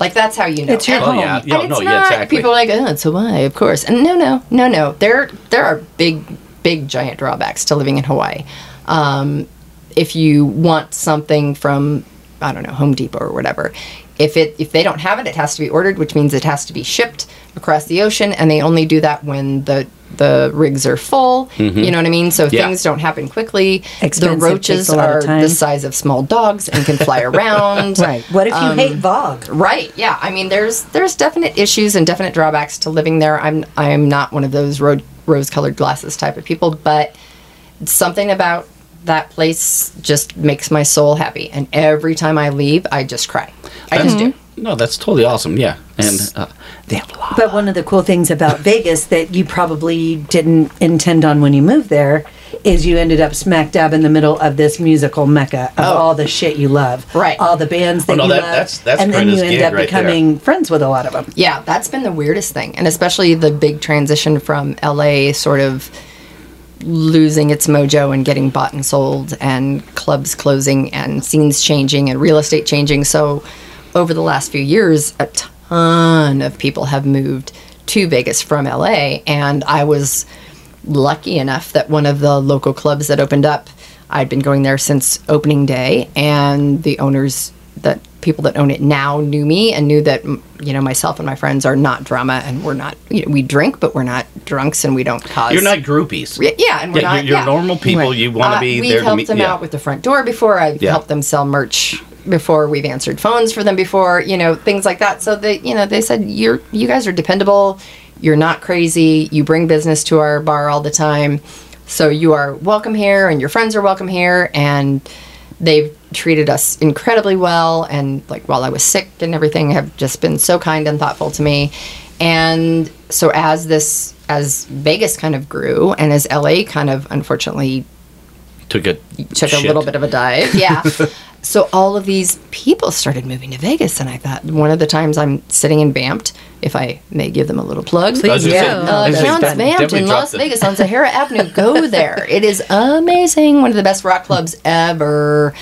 Like that's how you know. It's your And- Oh home. yeah, and yeah, it's no, not, yeah, exactly. People are like, oh, it's Hawaii, of course. And no, no, no, no. There, there are big, big, giant drawbacks to living in Hawaii. Um, if you want something from, I don't know, Home Depot or whatever, if it if they don't have it, it has to be ordered, which means it has to be shipped across the ocean, and they only do that when the the rigs are full. Mm-hmm. You know what I mean? So Yeah. things don't happen quickly. Expensive, the roaches takes a lot of are the size of small dogs and can fly around. Right. What if you um, hate Vogue? Right. Yeah. I mean, there's there's definite issues and definite drawbacks to living there. I'm I'm not one of those ro- rose-colored glasses type of people, but something about that place just makes my soul happy. And every time I leave, I just cry. I just do. No, that's totally awesome. Yeah, and uh, they have a lot. But one of the cool things about Vegas that you probably didn't intend on when you moved there is you ended up smack dab in the middle of this musical mecca of Oh. all the shit you love. Right. All the bands that Oh, no, you that- love. that's- that's and then you end up right there. becoming friends with a lot of them. Yeah, that's been the weirdest thing. And especially the big transition from LA sort of losing its mojo and getting bought and sold and clubs closing and scenes changing and real estate changing. So over the last few years, a ton of people have moved to Vegas from LA and I was lucky enough that one of the local clubs that opened up, I'd been going there since opening day, and the owners, that people that own it now, knew me and knew that you know myself and my friends are not drama, and we're not. You know, we drink, but we're not drunks, and we don't cause. You're not groupies. Yeah, yeah, and we're Yeah, not. you're, you're yeah. normal people. You want to Uh, be we've there to helped them yeah. out with the front door before. I've helped them sell merch before. We've answered phones for them before. You know things like that. So they, you know, they said you're you guys are dependable. You're not crazy. You bring business to our bar all the time. So you are welcome here, and your friends are welcome here, and they've treated us incredibly well. And like while I was sick and everything, have just been so kind and thoughtful to me. And so as this as Vegas kind of grew, and as LA kind of unfortunately took a took a little bit of a dive. Yeah. so all of these people started moving to Vegas, and I thought one of the times I'm sitting in Vamped, if I may give them a little plug. Gonna Yeah. Uh, I was Count's Vamped in Las the- Vegas on Sahara Avenue. Go there. It is amazing. One of the best rock clubs ever.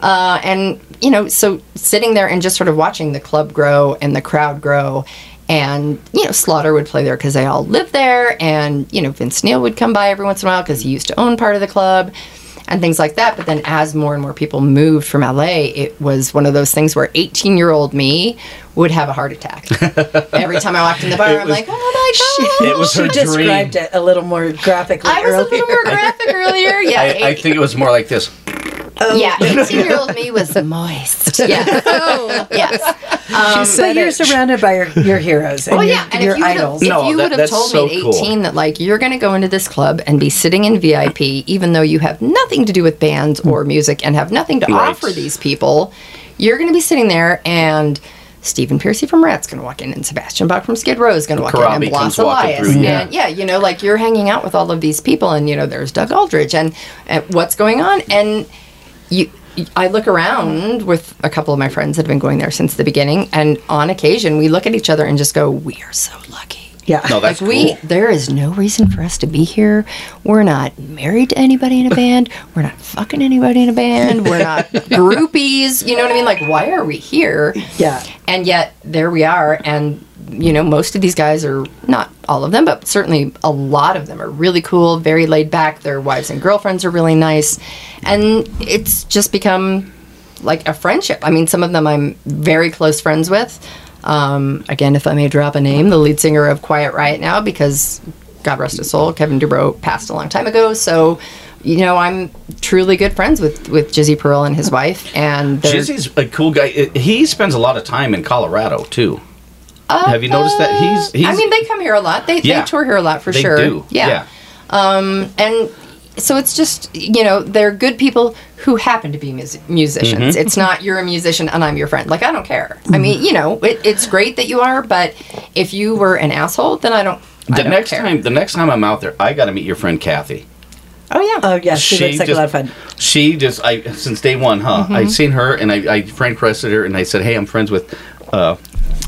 Uh, and, you know, so sitting there and just sort of watching the club grow and the crowd grow. And, you know, Slaughter would play there because they all live there. And, you know, Vince Neil would come by every once in a while because he used to own part of the club and things like that. But then as more and more people moved from LA, it was one of those things where 18 year old me would have a heart attack. Every time I walked in the bar, I'm was- like, oh my God. It was She her described it a little more graphically I was a earlier. little more graphic earlier. Yeah. I, I think it was more like this. Oh. yeah, 18 year old me was moist. Yes. Oh, yes. Um, but you're surrounded by your, your heroes and Well, your, yeah, and your if you would have, idols. if No, you that- would have told so me at cool. 18 that like you're going to go into this club and be sitting in VIP, even though you have nothing to do with bands or music and have nothing to Right. offer these people, you're going to be sitting there and. Stephen Pearcy from Ratt's going to walk in, and Sebastian Bach from Skid Row is going to walk in, and Blas comes Elias, through, yeah. and yeah, you know, like you're hanging out with all of these people, and you know, there's Doug Aldrich, and, and what's going on, and you I look around with a couple of my friends that have been going there since the beginning, and on occasion we look at each other and just go, "We are so lucky." Yeah. No, that's like we, cool. there is no reason for us to be here. We're not married to anybody in a band. We're not fucking anybody in a band. We're not groupies. You know what I mean? Like, why are we here? Yeah. And yet there we are, and you know, most of these guys are not all of them, but certainly a lot of them are really cool, very laid back. Their wives and girlfriends are really nice, and it's just become like a friendship. I mean, some of them I'm very close friends with. Um, again, if I may drop a name, the lead singer of Quiet Riot now, because God rest his soul, Kevin DuBrow passed a long time ago. So, you know, I'm truly good friends with with Jizzy Pearl and his wife, and Jizzy's a cool guy. He spends a lot of time in Colorado too. Uh, Have you noticed that he's- I mean, they come here a lot. They, Yeah. they tour here a lot for They sure. do. Yeah. Um, and so it's just you know they're good people who happen to be mus- musicians. Mm-hmm. It's not you're a musician and I'm your friend. Like I don't care. I mean, you know, it, it's great that you are, but if you were an asshole, then I don't. I The don't next care. time, the next time I'm out there, I got to meet your friend Kathy. Oh yeah. Oh yeah, she, She looks like just- a lot of fun. She just, I since day one, huh? Mm-hmm. I seen her and I, I friend requested her and I said, hey, I'm friends with. Uh,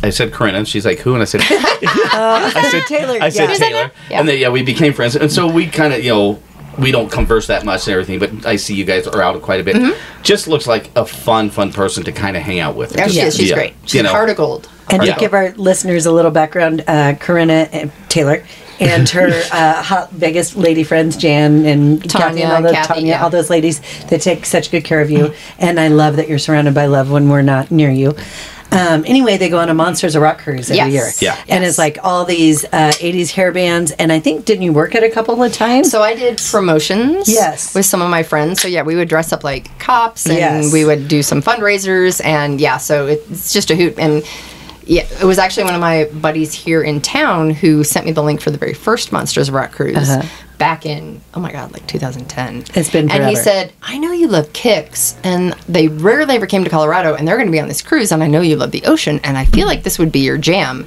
I said Corinna, and she's like, "Who?" And I said, "I said Taylor, I said yeah. Taylor." Yeah. And then yeah, we became friends, and so we kind of you know we don't converse that much and everything, but I see you guys are out quite a bit. Just looks like a fun, fun person to kind of hang out with. Yeah, she Just- is. She's yeah, great. She's you know. heart of gold. And Yeah. to give our listeners a little background, uh, Corinna uh, Taylor and her uh, hot Vegas lady friends, Jan and Kathy Tanya and all those, Kathy, Tanya, yeah. all those ladies, they take such good care of you. And I love that you're surrounded by love when we're not near you. Um, anyway, they go on a Monsters of Rock cruise every Yes. year. Yeah. And Yes. it's like all these uh, 80s hair bands. And I think, didn't you work at a couple of times? So I did promotions Yes. with some of my friends. So yeah, we would dress up like cops and Yes. we would do some fundraisers and yeah, so it's just a hoot and yeah, it was actually one of my buddies here in town who sent me the link for the very first Monsters of Rock cruise back in oh my god, like 2010. Uh-huh. It's been And he said, "I know you love Kix, and they rarely ever came to Colorado, and they're going to be on this cruise, and I know you love the ocean, and I feel like this would be your jam."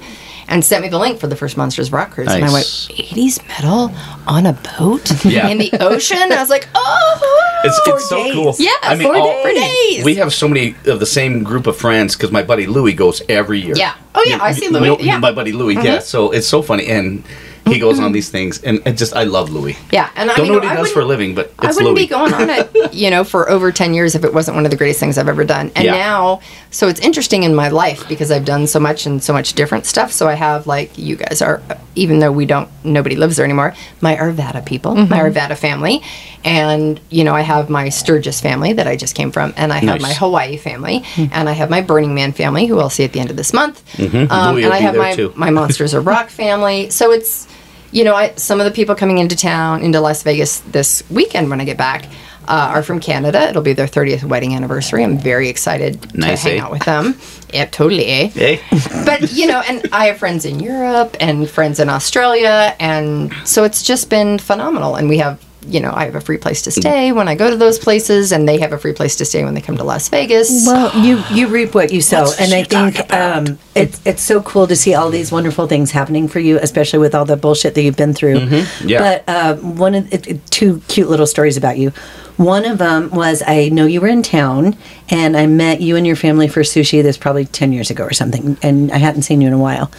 And sent me the link for the first Monsters of Rock cruise, and I went, "80s metal on a boat Yeah. in the ocean." I was like, "Oh, It's, it's so days. cool. Yeah, I mean, four all- days. days. We have so many of the same group of friends because my buddy Louie goes every year. Yeah. Oh, yeah, I see you Louis, yeah. Mm-hmm. My buddy Louie. Yeah. So it's so funny, and he goes on these things, and it just I love Louis. Yeah, and I Don't mean, know what he does for a living, but I wouldn't Louie. be going on it, you know, for over 10 years if it wasn't one of the greatest things I've ever done. And Yeah. now, so it's interesting in my life because I've done so much and so much different stuff. So I have, like, you guys are, even though we don't, nobody lives there anymore, my Arvada people, my mm-hmm. Arvada family. And, you know, I have my Sturgis family that I just came from, and I have my Hawaii family, hmm. and I have my Burning Man family, who I'll see at the end of this month. Mm-hmm. Um, Louis and will I be have my, too. my Monsters of Rock family. So it's, you know, I some of the people coming into town, into Las Vegas this weekend when I get back, uh, are from Canada. It'll be their 30th wedding anniversary. I'm very excited Nice, to hang eh? out with them. Yeah, totally. Eh? Hey. But, you know, and I have friends in Europe and friends in Australia. And so it's just been phenomenal. And we have, you know, I have a free place to stay when I go to those places, and they have a free place to stay when they come to Las Vegas. Well, you you reap what you sow, What's and I think um, it's it's so cool to see all these wonderful things happening for you, especially with all the bullshit that you've been through. Yeah. But uh, one of it, it- two cute little stories about you. One of them was I know you were in town, and I met you and your family for sushi. This probably ten years ago or something, and I hadn't seen you in a while.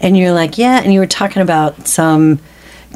And you're like, yeah, and you were talking about some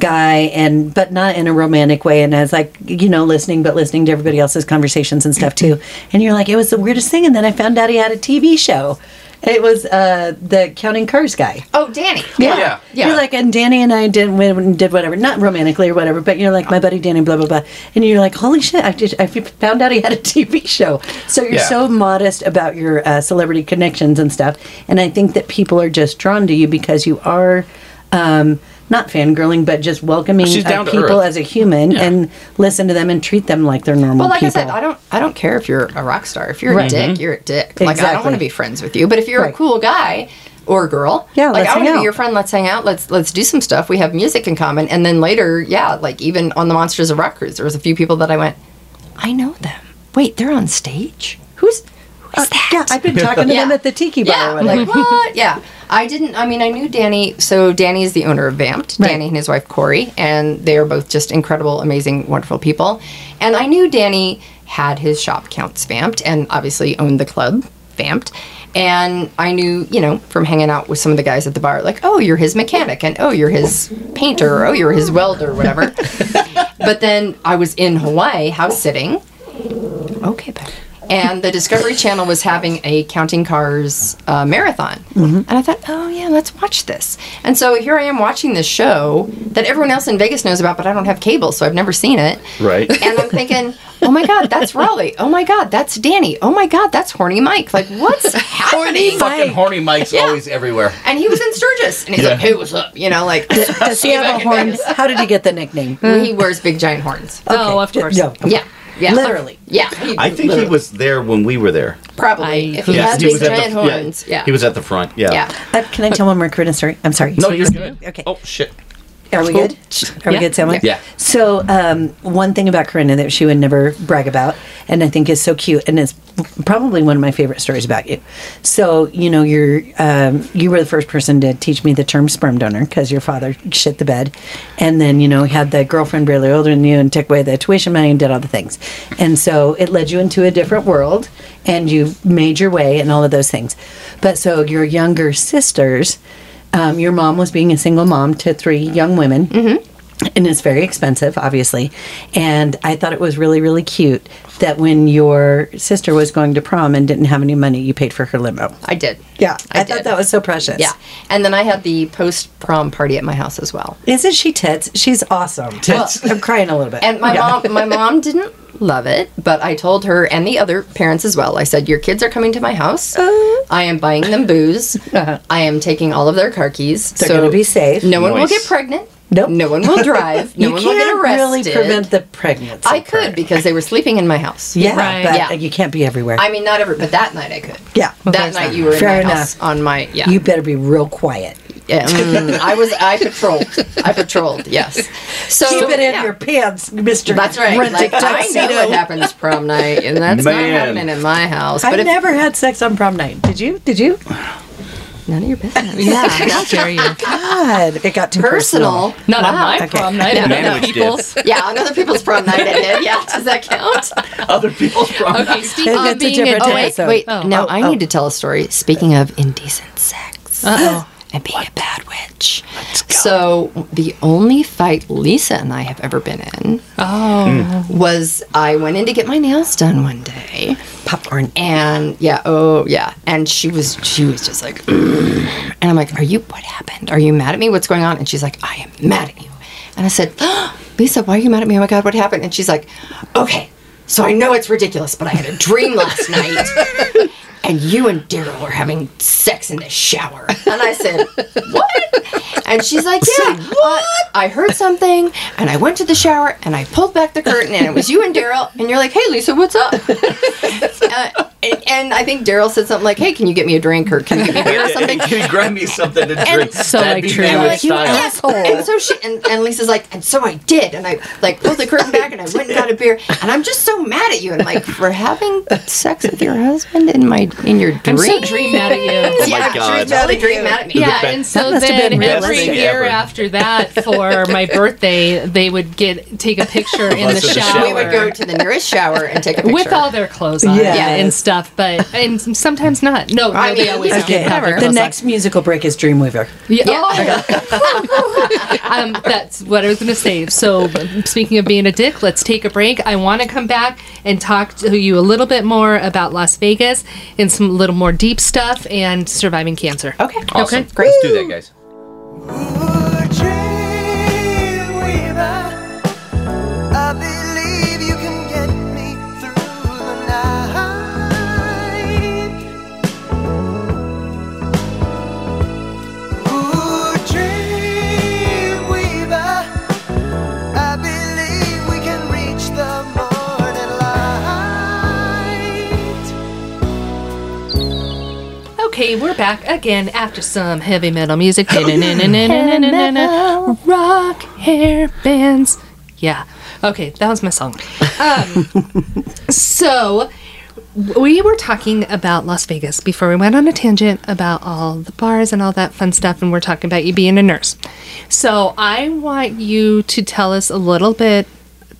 guy and but not in a romantic way. And I was like you know listening but listening to everybody else's conversations and stuff too. And you're like it was the weirdest thing. And then I found out he had a TV show. It was uh the counting cars guy. Oh, Danny. Yeah. Yeah. you're like and Danny and I did we did whatever not romantically or whatever but you're like my buddy Danny blah blah blah. And you're like holy shit I just I found out he had a TV show. So you're Yeah. so modest about your uh, celebrity connections and stuff. And I think that people are just drawn to you because you are um not fangirling, but just welcoming She's uh, down people as a human Yeah. and listen to them and treat them like they're normal Well, like people. I said, I don't, I don't care if you're a rock star. If you're Right. a dick, you're a dick. Like I don't want to be friends with you. But if you're Right. a cool guy or girl, Yeah, like let's I want hang to be your friend. Let's hang out. Let's let's do some stuff. We have music in common. And then later, yeah, like even on the Monsters of Rock cruise, there was a few people that I went, I know them. Wait, they're on stage. Who's who's that? Uh, yeah, I've been talking to them at the tiki bar. Yeah, like what? Yeah, I didn't. I mean, I knew Danny. So Danny is the owner of Vamped. Right. Danny and his wife Korie, and they are both just incredible, amazing, wonderful people. And I knew Danny had his shop Counts Vamped, and obviously owned the club Vamped. And I knew, you know, from hanging out with some of the guys at the bar, like, oh, you're his mechanic, and oh, you're his painter, or oh, you're his welder, whatever. but then I was in Hawaii house sitting. Okay, babe. And the Discovery Channel was having a Counting Cars uh, marathon. And I thought, oh, yeah, let's watch this. And so here I am watching this show that everyone else in Vegas knows about, but I don't have cable, so I've never seen it. Right. And I'm thinking, oh my God, that's Roli. Oh my God, that's Danny. Oh my God, that's Horny Mike. Like, what's happening? Horny Fucking horny Mike's Yeah. always everywhere. And he was in Sturgis. And he's like, Yeah. hey, what's up? You know, like, Does he have a horn? How did he get the nickname? he wears big giant horns. Oh, of course. No. Yeah. Yeah. Literally. Yeah. I think he was there when we were there. Probably. I- if he Yeah, has he big giant the horns. Yeah. He was at the front. Yeah. Yeah. Uh, can I tell one more Corinna story? I'm sorry. No, you're good. Okay. Oh shit. Are we good? Are we good, Samuel? Yeah. So, um, one thing about Corinna that she would never brag about, and I think is so cute, and it's probably one of my favorite stories about you. So, you know, you're um, you were the first person to teach me the term sperm donor because your father shit the bed, and then you know had the girlfriend barely older than you and took away the tuition money and did all the things, and so it led you into a different world, and you made your way and all of those things. But so your younger sisters. Um, your mom was being a single mom to three young women and it's very expensive, obviously. And I thought it was really, really cute that when your sister was going to prom and didn't have any money, you paid for her limo. I did. Yeah, I, I thought that was so precious. Yeah. And then I had the post prom party at my house as well. Isn't she tits? She's awesome. Tits. I'm crying a little bit. And my Yeah. mom my mom didn't love it, but I told her and the other parents as well. I said, Your kids are coming to my house. I am buying them booze. Uh-huh. I am taking all of their car keys. So they're gonna be safe. No one will get pregnant. Nope. No one will drive. No you one can't will get really prevent the pregnancy. I could part. because they were sleeping in my house. Yeah, Right. but Yeah. you can't be everywhere. I mean, not every, but that night I could. yeah. that night you were in Fair my enough. house on my yeah. You better be real quiet. yeah mm, I was I patrolled. I patrolled. Yes. So Keep it in yeah. your pants, Mister. That's right. Rented Like, I know tuxedo. what happens prom night, and that's Man. not happening in my house. I But if, never had sex on prom night. Did you? Did you? None of your business. Yeah, how dare you? God, it got too personal. Personal. Not on my Okay. prom night. Yeah. on other people's. Yeah, on other people's prom night I did. Yeah, does that count? Other people's prom. Okay, speaking That's a of being different a Oh wait, wait. Oh. now Oh, I oh. need to tell a story. Speaking of indecent sex Uh-oh. And being a bad witch. So the only fight Lisa and I have ever been in Oh. Hmm. was I went in to get my nails done one day. Popcorn. And yeah, oh yeah. And she was she was just like "Ugh." and I'm like, Are you what happened? Are you mad at me? What's going on? And she's like, I am mad at you. And I said, Lisa, why are you mad at me? Oh my god, what happened? And she's like, Okay, so I know it's ridiculous, but I had a dream last night. And you and Daryl were having sex in the shower. And I said, What? And she's like, Yeah. uh, I heard something, and I went to the shower, and I pulled back the curtain, and it was you and Daryl. And you're like, Hey, Lisa, what's up? Uh, and, and I think Daryl said something like, "Hey, can you get me a drink or can you get me beer or something?" Can you grab me something to drink? so, That'd like, true. Like, you style. Yes. And so she and, and Lisa's like, and so I did, and I like pulled the curtain back and I went and got a beer, and I'm just so mad at you, and like for having sex with your husband in my in your dream. I'm so dream mad at you. Oh my yeah, God. She's really dream mad at me. Yeah, and so That must have then every year Ever. after that, for my birthday, they would get take a picture in the the shower. We would go to the nearest shower and take a picture. with all their clothes on, Yes. yeah, and stuff, but and sometimes not. No, I no, they always okay. did Okay, the clothes next musical break is Dreamweaver. on. Yeah, oh. um, that's what I was going to say. So, speaking of being a dick, let's take a break. I want to come back and talk to you a little bit more about Las Vegas and some little more deep stuff and surviving cancer. Okay. Awesome. Okay. Great. Let's do that, guys. Okay, we're back again after some heavy metal music. Rock hair bands. Yeah. Okay, that was my song. Um, so we were talking about Las Vegas before we went on a tangent about all the bars and all that fun stuff, and we're talking about you being a nurse. So I want you to tell us a little bit.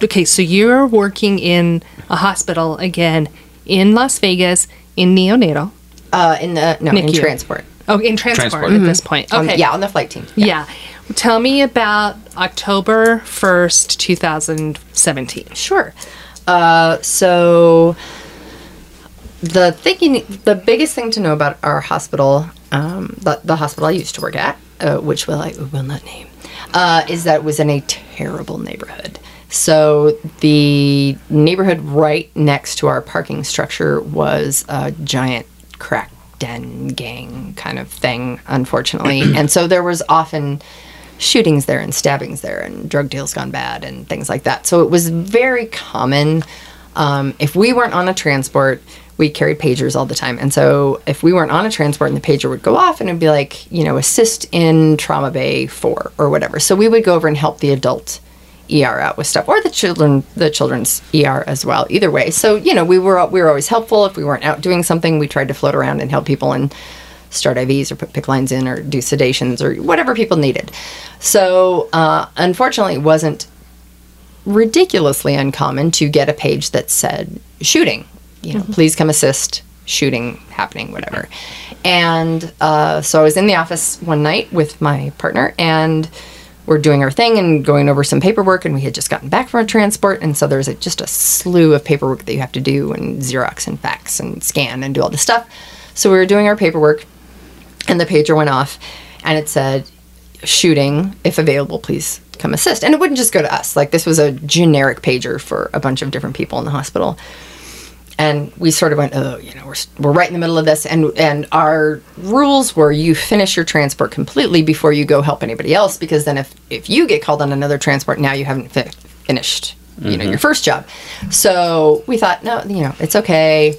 Okay, so you're working in a hospital again in Las Vegas in neonatal. Uh, in the no in transport. Oh, in transport, Transport. at this point. On- Okay. yeah, on the flight team. Yeah. Tell me about October 1st, 2017. Sure. Uh, so the thinking, the biggest thing to know about our hospital, um, the, the hospital I used to work at, uh, which will I will not name, uh, is that it was in a terrible neighborhood. So the neighborhood right next to our parking structure was a giant crack den gang kind of thing, unfortunately, and so there was often shootings there and stabbings there and drug deals gone bad and things like that. So it was very common. Um, if we weren't on a transport, we carried pagers all the time. And so if we weren't on a transport and the pager would go off and it'd be like, you know, assist in trauma bay 4 or whatever. So we would go over and help the adult ER out with stuff or the children the children's ER as well. Either way. So, you know, we were we were always helpful if we weren't out doing something, we tried to float around and help people and start IVs or put PICC lines in or do sedations or whatever people needed. So, uh, unfortunately, it wasn't ridiculously uncommon to get a page that said shooting. You know, please come assist, shooting happening, whatever. And uh, so I was in the office one night with my partner and we're doing our thing and going over some paperwork and we had just gotten back from a transport and so there's a, just a slew of paperwork that you have to do and xerox and fax and scan and do all this stuff. So we were doing our paperwork and the pager went off and it said shooting if available please come assist. And it wouldn't just go to us. Like this was a generic pager for a bunch of different people in the hospital and we sort of went oh you know we're, we're right in the middle of this and and our rules were you finish your transport completely before you go help anybody else because then if if you get called on another transport now you haven't fi- finished you know your mm-hmm. first job. So we thought no you know it's okay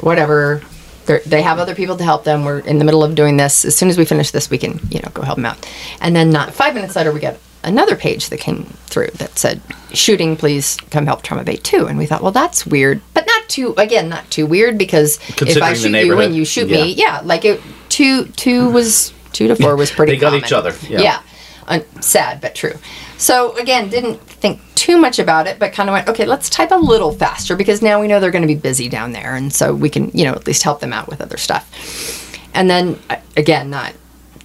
whatever. They're, they have other people to help them. We're in the middle of doing this. As soon as we finish this we can you know go help them out. And then not five minutes later we get another page that came through that said shooting please come help trauma bay 2 and we thought well that's weird. But not too again not too weird because if i shoot you and you shoot me yeah. yeah like it two two was two to four was pretty They got common. each other, yeah. yeah Un- sad but true so again didn't think too much about it but kind of went okay let's type a little faster because now we know they're going to be busy down there and so we can you know at least help them out with other stuff and then uh, again not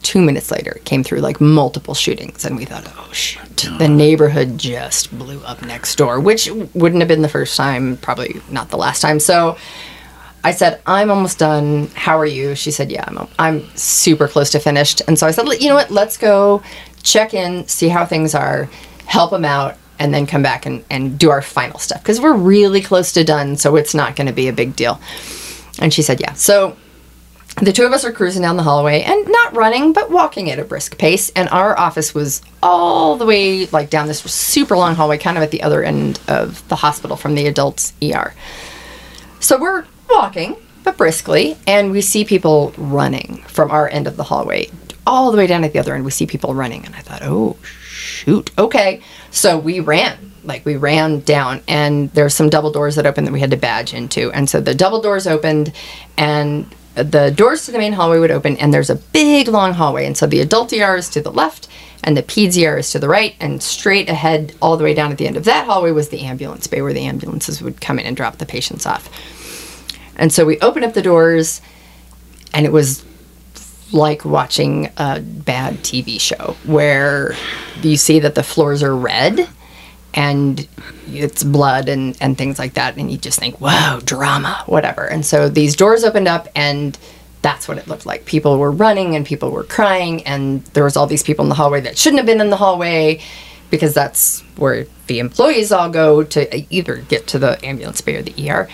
two minutes later it came through like multiple shootings and we thought oh shoot oh, the neighborhood just blew up next door which wouldn't have been the first time probably not the last time so I said, I'm almost done. How are you? She said, Yeah, I'm, I'm super close to finished. And so I said, You know what? Let's go check in, see how things are, help them out, and then come back and, and do our final stuff. Because we're really close to done, so it's not going to be a big deal. And she said, Yeah. So the two of us are cruising down the hallway and not running, but walking at a brisk pace. And our office was all the way like down this super long hallway, kind of at the other end of the hospital from the adults ER. So we're walking, but briskly, and we see people running from our end of the hallway all the way down at the other end. We see people running, and I thought, oh, shoot. Okay. So we ran. Like we ran down, and there's some double doors that opened that we had to badge into. And so the double doors opened, and the doors to the main hallway would open, and there's a big long hallway. And so the adult ER is to the left, and the peds ER is to the right, and straight ahead, all the way down at the end of that hallway, was the ambulance bay where the ambulances would come in and drop the patients off. And so we opened up the doors, and it was like watching a bad TV show where you see that the floors are red and it's blood and, and things like that. And you just think, whoa, drama, whatever. And so these doors opened up, and that's what it looked like. People were running and people were crying, and there was all these people in the hallway that shouldn't have been in the hallway because that's where the employees all go to either get to the ambulance bay or the ER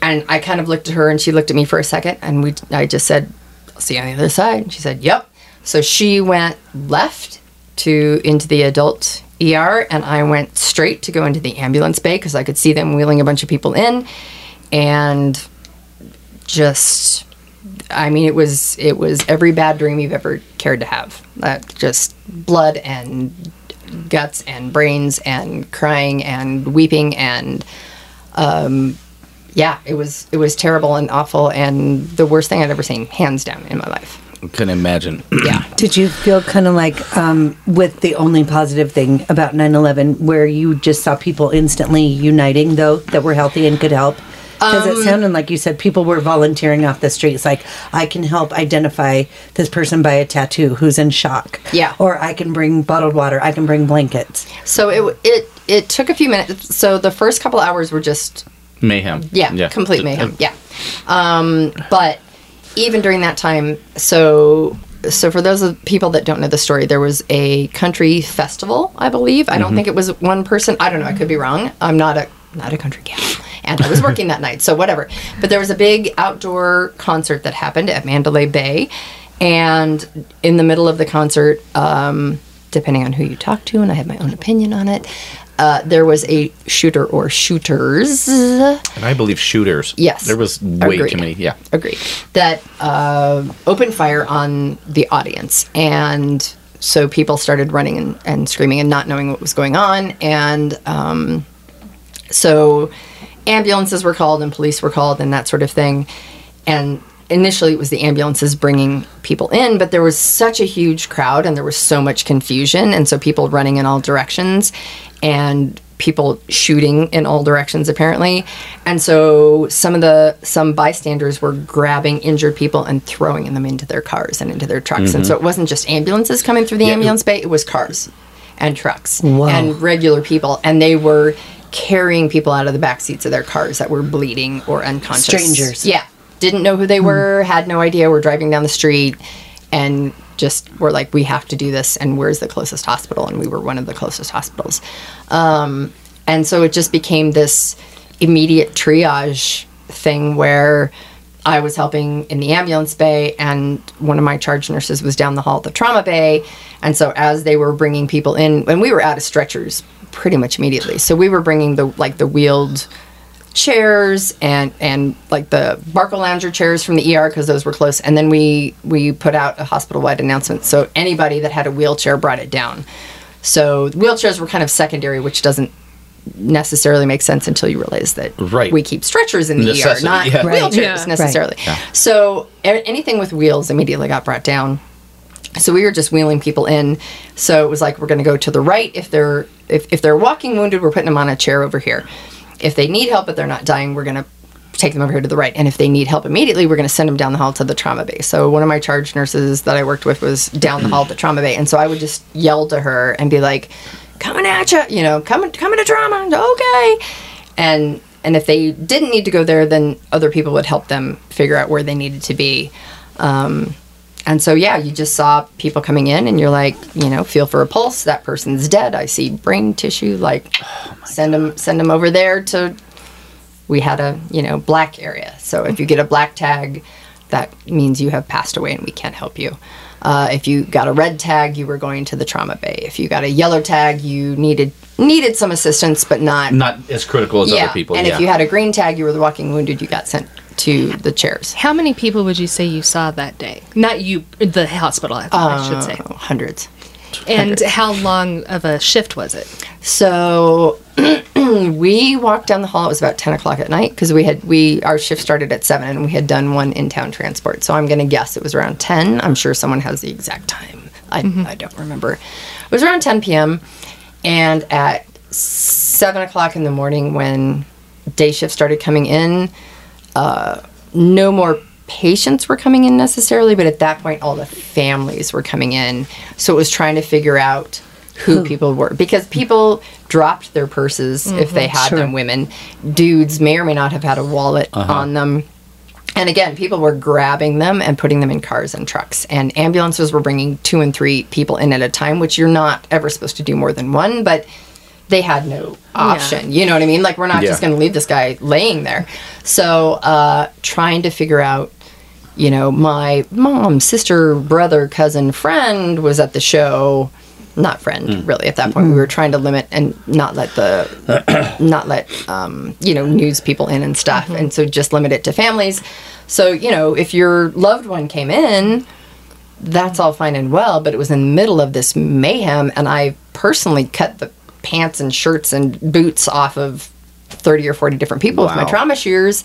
and I kind of looked at her and she looked at me for a second and we I just said, I'll see you on the other side. And she said, Yep. So she went left to into the adult ER and I went straight to go into the ambulance bay because I could see them wheeling a bunch of people in and just I mean it was it was every bad dream you've ever cared to have. That just blood and guts and brains and crying and weeping and yeah, it was it was terrible and awful and the worst thing I'd ever seen, hands down, in my life. Couldn't imagine. Yeah. Did you feel kind of like um, with the only positive thing about 9 11 where you just saw people instantly uniting, though, that were healthy and could help? Because Um, it sounded like you said people were volunteering off the streets. Like, I can help identify this person by a tattoo who's in shock. Yeah. Or I can bring bottled water. I can bring blankets. So it it it took a few minutes. So the first couple hours were just Mayhem. yeah, yeah. complete mayhem. Yeah. Um, but even during that time, so so for those of people that don't know the story, there was a country festival, I believe. I don't think it was one person. I don't know. I could be wrong. I'm not a not a country gal, and I was working that night, so whatever. But there was a big outdoor concert that happened at Mandalay Bay, and in the middle of the concert, um, depending on who you talk to, and I have my own opinion on it. uh, there was a shooter or shooters. And I believe shooters. Yes. There was way Agreed. too many. Yeah. Agreed. That uh, opened fire on the audience. And so people started running and, and screaming and not knowing what was going on. And um, so ambulances were called and police were called and that sort of thing. And initially it was the ambulances bringing people in, but there was such a huge crowd and there was so much confusion. And so people running in all directions and people shooting in all directions apparently and so some of the some bystanders were grabbing injured people and throwing them into their cars and into their trucks and mm-hmm. so it wasn't just ambulances coming through the Yeah. ambulance bay it was cars and trucks Wow. and regular people and they were carrying people out of the back seats of their cars that were bleeding or unconscious Strangers. yeah didn't know who they were had no idea were driving down the street and just were like we have to do this and where's the closest hospital? And we were one of the closest hospitals. Um, and so it just became this immediate triage thing where I was helping in the ambulance bay, and one of my charge nurses was down the hall at the trauma bay. And so, as they were bringing people in, and we were out of stretchers pretty much immediately, so we were bringing the like the wheeled chairs and and like the Barcalounger chairs from the ER because those were close. And then we we put out a hospital wide announcement, so anybody that had a wheelchair brought it down. So wheelchairs were kind of secondary, which doesn't necessarily make sense until you realize that Right. we keep stretchers in the Necessity, ER, not yeah. Right. wheelchairs Yeah. necessarily. So a- anything with wheels immediately got brought down. So we were just wheeling people in. So it was like we're going to go to the right if they're if, if they're walking wounded, we're putting them on a chair over here. If they need help but they're not dying, we're going to take them over here to the right. And if they need help immediately, we're going to send them down the hall to the trauma bay. So one of my charge nurses that I worked with was down the hall at the trauma bay, and so I would just yell to her and be like, "Coming at you, you know, coming coming to trauma, okay." And and if they didn't need to go there, then other people would help them figure out where they needed to be. Um, and so, yeah, you just saw people coming in, and you're like, you know, feel for a pulse. That person's dead. I see brain tissue. Like, send them, send them over there to. We had a, you know, black area. So if you get a black tag, that means you have passed away, and we can't help you. Uh, if you got a red tag, you were going to the trauma bay. If you got a yellow tag, you needed needed some assistance, but not Not as critical as yeah. other people. and yeah. if you had a green tag, you were the walking wounded. You got sent to the chairs. How many people would you say you saw that day? Not you, the hospital, I, I should uh, say. Oh, hundreds. And how long of a shift was it? So we walked down the hall. It was about ten o'clock at night because we had we our shift started at seven and we had done one in town transport. So I'm going to guess it was around ten. I'm sure someone has the exact time. I mm-hmm. I don't remember. It was around ten p.m. and at seven o'clock in the morning when day shift started coming in, uh, no more patients were coming in necessarily, but at that point, all the families were coming in. So it was trying to figure out who people were because people dropped their purses if they had them. Women, dudes may or may not have had a wallet on them. And again, people were grabbing them and putting them in cars and trucks. And ambulances were bringing two and three people in at a time, which you're not ever supposed to do more than one, but they had no option. You know what I mean? Like, we're not just going to leave this guy laying there. So, uh, trying to figure out, you know, my mom, sister, brother, cousin, friend was at the show. Not friend, really. At that point, we were trying to limit and not let the, not let, um, you know, news people in and stuff, and so just limit it to families. So, you know, if your loved one came in, that's all fine and well, but it was in the middle of this mayhem, and I personally cut the pants and shirts and boots off of 30 or 40 different people with my trauma shears.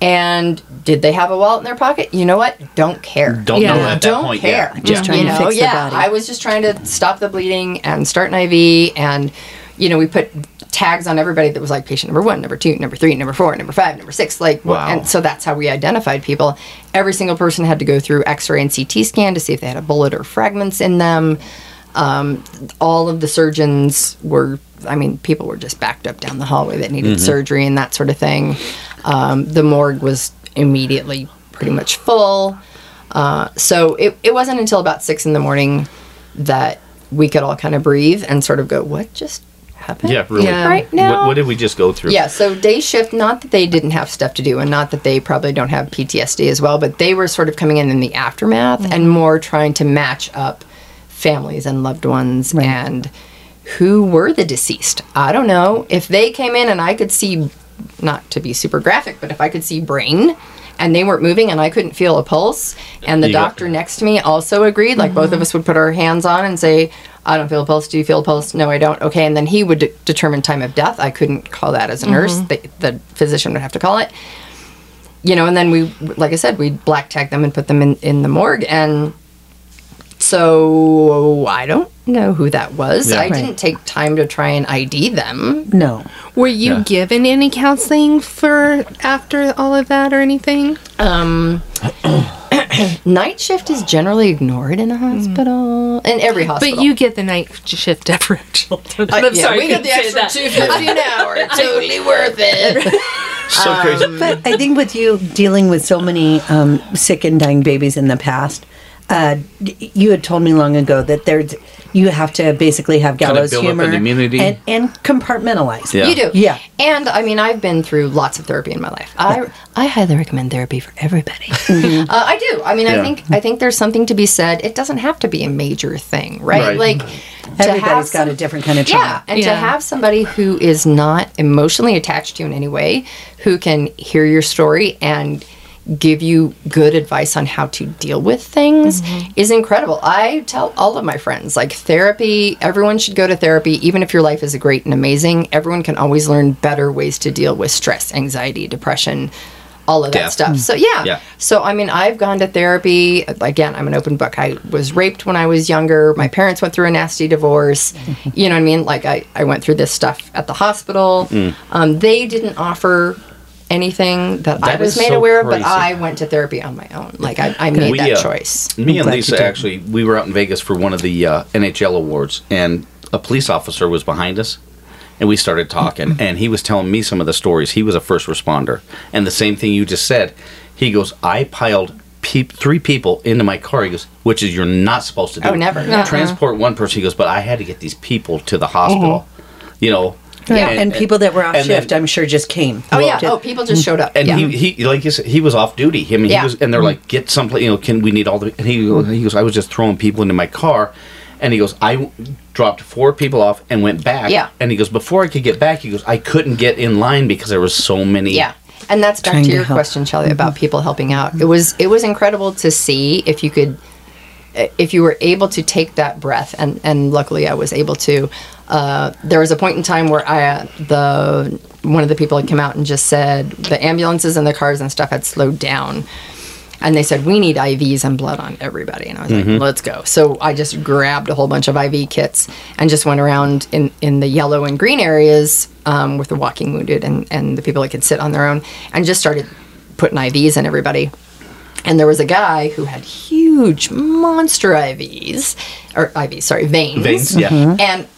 And did they have a wallet in their pocket? You know what? Don't care. Don't Yeah. know at that Don't point. care. Yeah. Just yeah. trying you to know, fix the yeah. body. I was just trying to stop the bleeding and start an IV, and you know, we put tags on everybody that was like patient number one, number two, number three, number four, number five, number six. Like, Wow. and so that's how we identified people. Every single person had to go through X-ray and CT scan to see if they had a bullet or fragments in them. Um, all of the surgeons were, I mean, people were just backed up down the hallway that needed surgery and that sort of thing. Um, the morgue was immediately pretty much full. Uh, so it, it wasn't until about six in the morning that we could all kind of breathe and sort of go, what just happened? Yeah, really. Yeah. Right now? What, what did we just go through? Yeah, so day shift, not that they didn't have stuff to do and not that they probably don't have PTSD as well, but they were sort of coming in in the aftermath and more trying to match up families and loved ones and who were the deceased. I don't know if they came in and I could see, not to be super graphic, but if I could see brain. And they weren't moving, and I couldn't feel a pulse. And the You doctor next to me also agreed. Like both of mm-hmm. us would put our hands on and say, "I don't feel a pulse. Do you feel a pulse? No, I don't. Okay." And then he would de- determine time of death. I couldn't call that as a nurse. Mm-hmm. The, the physician would have to call it you know, and then we, like I said, we black tag them and put them in, in the morgue. And so I don't know who that was. Yeah. I Right. didn't take time to try and ID them. No. Were you Yeah. given any counseling for after all of that or anything? Night shift is generally ignored in a hospital, in every hospital. But you get the night shift differential. Uh, I'm yeah, sorry, we get the extra that. two fifty an hour. Totally worth it. So crazy. But I think with you dealing with so many um, sick and dying babies in the past, uh, you had told me long ago that there's you have to basically have Kinda gallows humor an immunity. and, and compartmentalize. Yeah. You do. Yeah. And I mean, I've been through lots of therapy in my life. I, I highly recommend therapy for everybody. uh, I do. I mean, I think I think there's something to be said. It doesn't have to be a major thing, right? Right. Like to Everybody's have got a different kind of trauma. Yeah, and to have somebody who is not emotionally attached to you in any way, who can hear your story and give you good advice on how to deal with things is incredible. I tell all of my friends like therapy, everyone should go to therapy even if your life is great and amazing. Everyone can always learn better ways to deal with stress, anxiety, depression, all of that stuff. So yeah. Yeah. So I mean, I've gone to therapy. Again, I'm an open book. I was raped when I was younger. My parents went through a nasty divorce. You know what I mean? Like I, I went through this stuff at the hospital. Mm. Um, they didn't offer anything that, I was made so aware of, but. I went to therapy on my own. Like I, I made We, that uh, choice. Me and glad you Lisa actually, we were out in Vegas for one of the uh, NHL awards, and a police officer was behind us, and we started talking, and he was telling me some of the stories. He was a first responder, and the same thing you just said. He goes, I piled peop three people into my car. He goes, which is you're not supposed to do. Oh, never. Uh-uh. Transport one person. He goes, but I had to get these people to the hospital. You know. Yeah. And, people that were off and then- shift, I'm sure, just came. oh yeah. Oh, people just showed up. Mm-hmm. and yeah. he, he like you said, he was off duty. I mean, Yeah. he was, and they're mm-hmm. like, get someplace. You know, can we need all the? And he mm-hmm. he goes, I was just throwing people into my car, and he goes, I dropped four people off and went back. Yeah. And he goes, before I could get back, he goes, I couldn't get in line because there was so many. Yeah. And that's back to to your help. question, Shelly, about people helping out. It was it was incredible to see if you could if you were able to take that breath and and luckily I was able to. Uh, there was a point in time where I uh, the one of the people had come out and just said the ambulances and the cars and stuff had slowed down. And they said, we need IVs and blood on everybody. And I was like, let's go. So I just grabbed a whole bunch of IV kits and just went around in, in the yellow and green areas um, with the walking wounded and, and the people that could sit on their own and just started putting IVs in everybody. And there was a guy who had huge monster IVs, or IVs, sorry, veins. Veins, yeah. Mm-hmm. And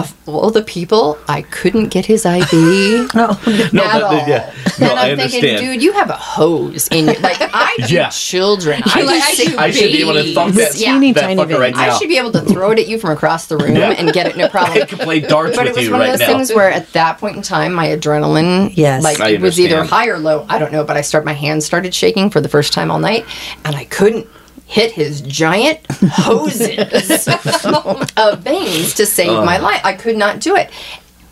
of all the people, I couldn't get his IV no, No, at but, uh, all. yeah. No, and I I'm thinking, understand. dude, you have a hose in your like. I do Yeah. children. I, like, I sick should- I should be able to thump that. Yeah. Teeny that tiny fucker right now. I should be able to throw it at you from across the room Yeah. and get it no problem. I could play darts But it with was you one right of those now. things where at that point in time my adrenaline Yes. like I it was either understand. high or low. I don't know, but I started my hands started shaking for the first time all night and I couldn't hit his giant hoses of veins to save my uh. life. I could not do it.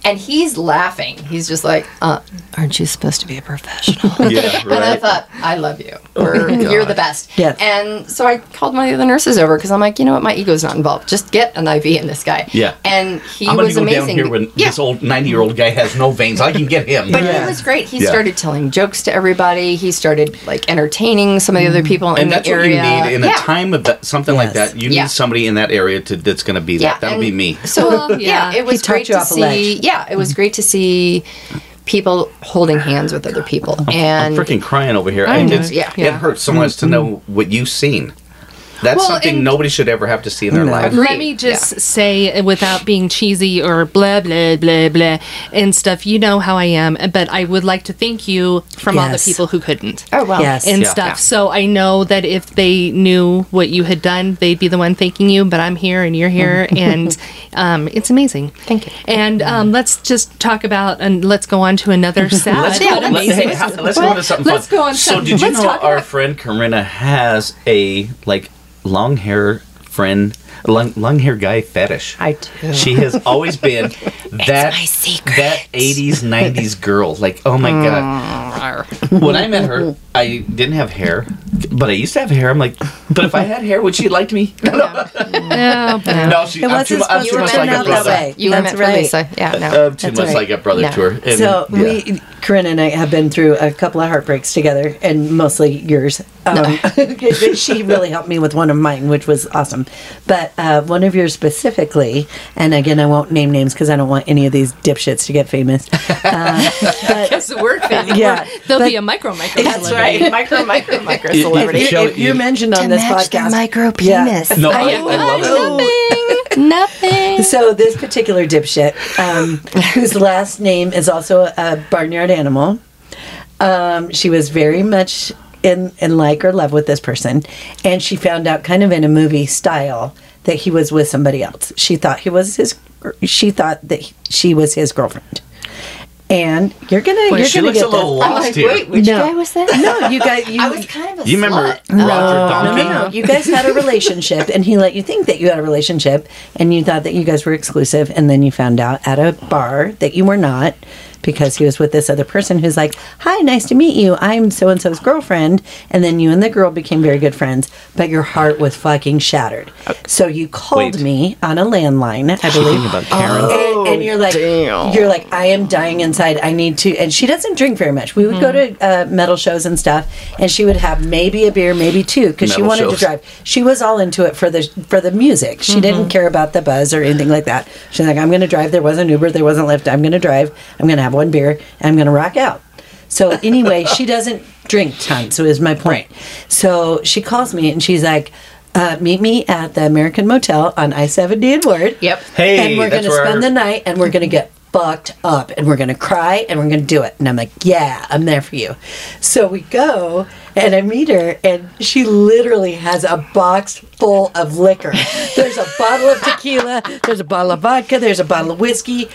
And he's laughing. He's just like, uh, aren't you supposed to be a professional? Yeah, And I thought, I love you. Or, you're the best. Yes. And so I called one of the other nurses over because I'm like, you know what, my ego's not involved. Just get an IV in this guy. Yeah. And he I'm was go amazing. down here when yeah. this old 90 year old guy has no veins. I can get him. But Yeah. he was great. He Yeah. started telling jokes to everybody. He started like entertaining some of the other people in the area. and the that's what you need in yeah. a time of that, something like that. You Yeah. need somebody in that area to that's going to be Yeah, that. That'll and be me. So Well, yeah. yeah. it was He great you to off a see. Ledge. Yeah, it was great to see people holding hands with other people. I'm And freaking crying over here. I I know, it's, yeah. It hurts so mm, much to know mm. what you've seen. That's Well, something nobody should ever have to see in their No. life. Let me just say, uh, without being cheesy or blah blah blah blah and stuff, you know how I am. But I would like to thank you from all the people who couldn't oh well. Yes. and Yeah. stuff. Yeah. So I know that if they knew what you had done, they'd be the one thanking you. But I'm here and you're here, and um, it's amazing. Thank you. And um, let's just talk about and let's go on to another sad Let's but go, let's, hey, let's go into something let's fun. go on So some- did you let's know our about- friend Corinna has a like long hair friend long, long hair guy fetish. I do. She has always been that my secret. that 80s 90s girl. Like, oh my god. Mm. When I met her, I didn't have hair, but I used to have hair. I'm like, but if I had hair, would she like me? No, boy. no she, It I'm wasn't too, mu- I'm supposed too to much like a out that brother. way. You were That's meant for. Lisa. Yeah, no. I'm too That's much right. like a brother Yeah. to her. And, So yeah. we, Corinne and I have been through a couple of heartbreaks together, and mostly yours. Um, she really helped me with one of mine, which was awesome. But uh, one of yours specifically, and again, I won't name names because I don't want any of these dipshits to get famous. Uh, but That's the word famous. Yeah, There'll but- be a micro micro. That's celebrity. right. micro, micro, micro You- you- celebrity. if, Shelley, if you're mentioned on this podcast, micro Yeah. penis. no, I, yeah. I love it. Nothing. Nothing. So this particular dipshit, um, whose last name is also a barnyard animal, um, she was very much in in like or love with this person, and she found out kind of in a movie style that he was with somebody else. She thought he was his. She thought that he- she was his girlfriend. And you're gonna, Wait, you're she gonna looks get a little this. I'm lost like, here. wait, which No. guy was that? No, you guys, you, I was kind of a You remember slut. Roger no, no, no. You guys had a relationship, and he let you think that you had a relationship, and you thought that you guys were exclusive, and then you found out at a bar that you were not because he was with this other person who's like, Hi, nice to meet you. I'm so and so's girlfriend. And then you and the girl became very good friends, but your heart was fucking shattered. So you called Wait. me on a landline, I believe. About Karen. And, and you're like, you're like, I am dying inside. I need to. And she doesn't drink very much. We would go to uh, metal shows and stuff, and she would have maybe a beer, maybe two, because she wanted shows. to drive. She was all into it for the for the music. She didn't care about the buzz or anything like that. She's like, I'm going to drive. There wasn't Uber. There wasn't Lyft. I'm going to drive. I'm going to have one beer. And I'm going to rock out. So anyway, she doesn't drink tons. So is my point. So she calls me and she's like. Uh, meet me at the American Motel on I seventy in Ward. Yep. Hey, and we're gonna spend the night and we're gonna get fucked up and we're gonna cry and we're gonna do it. And I'm like, yeah, I'm there for you. So we go and I meet her and she literally has a box full of liquor. There's a bottle of tequila, there's a bottle of vodka, there's a bottle of whiskey.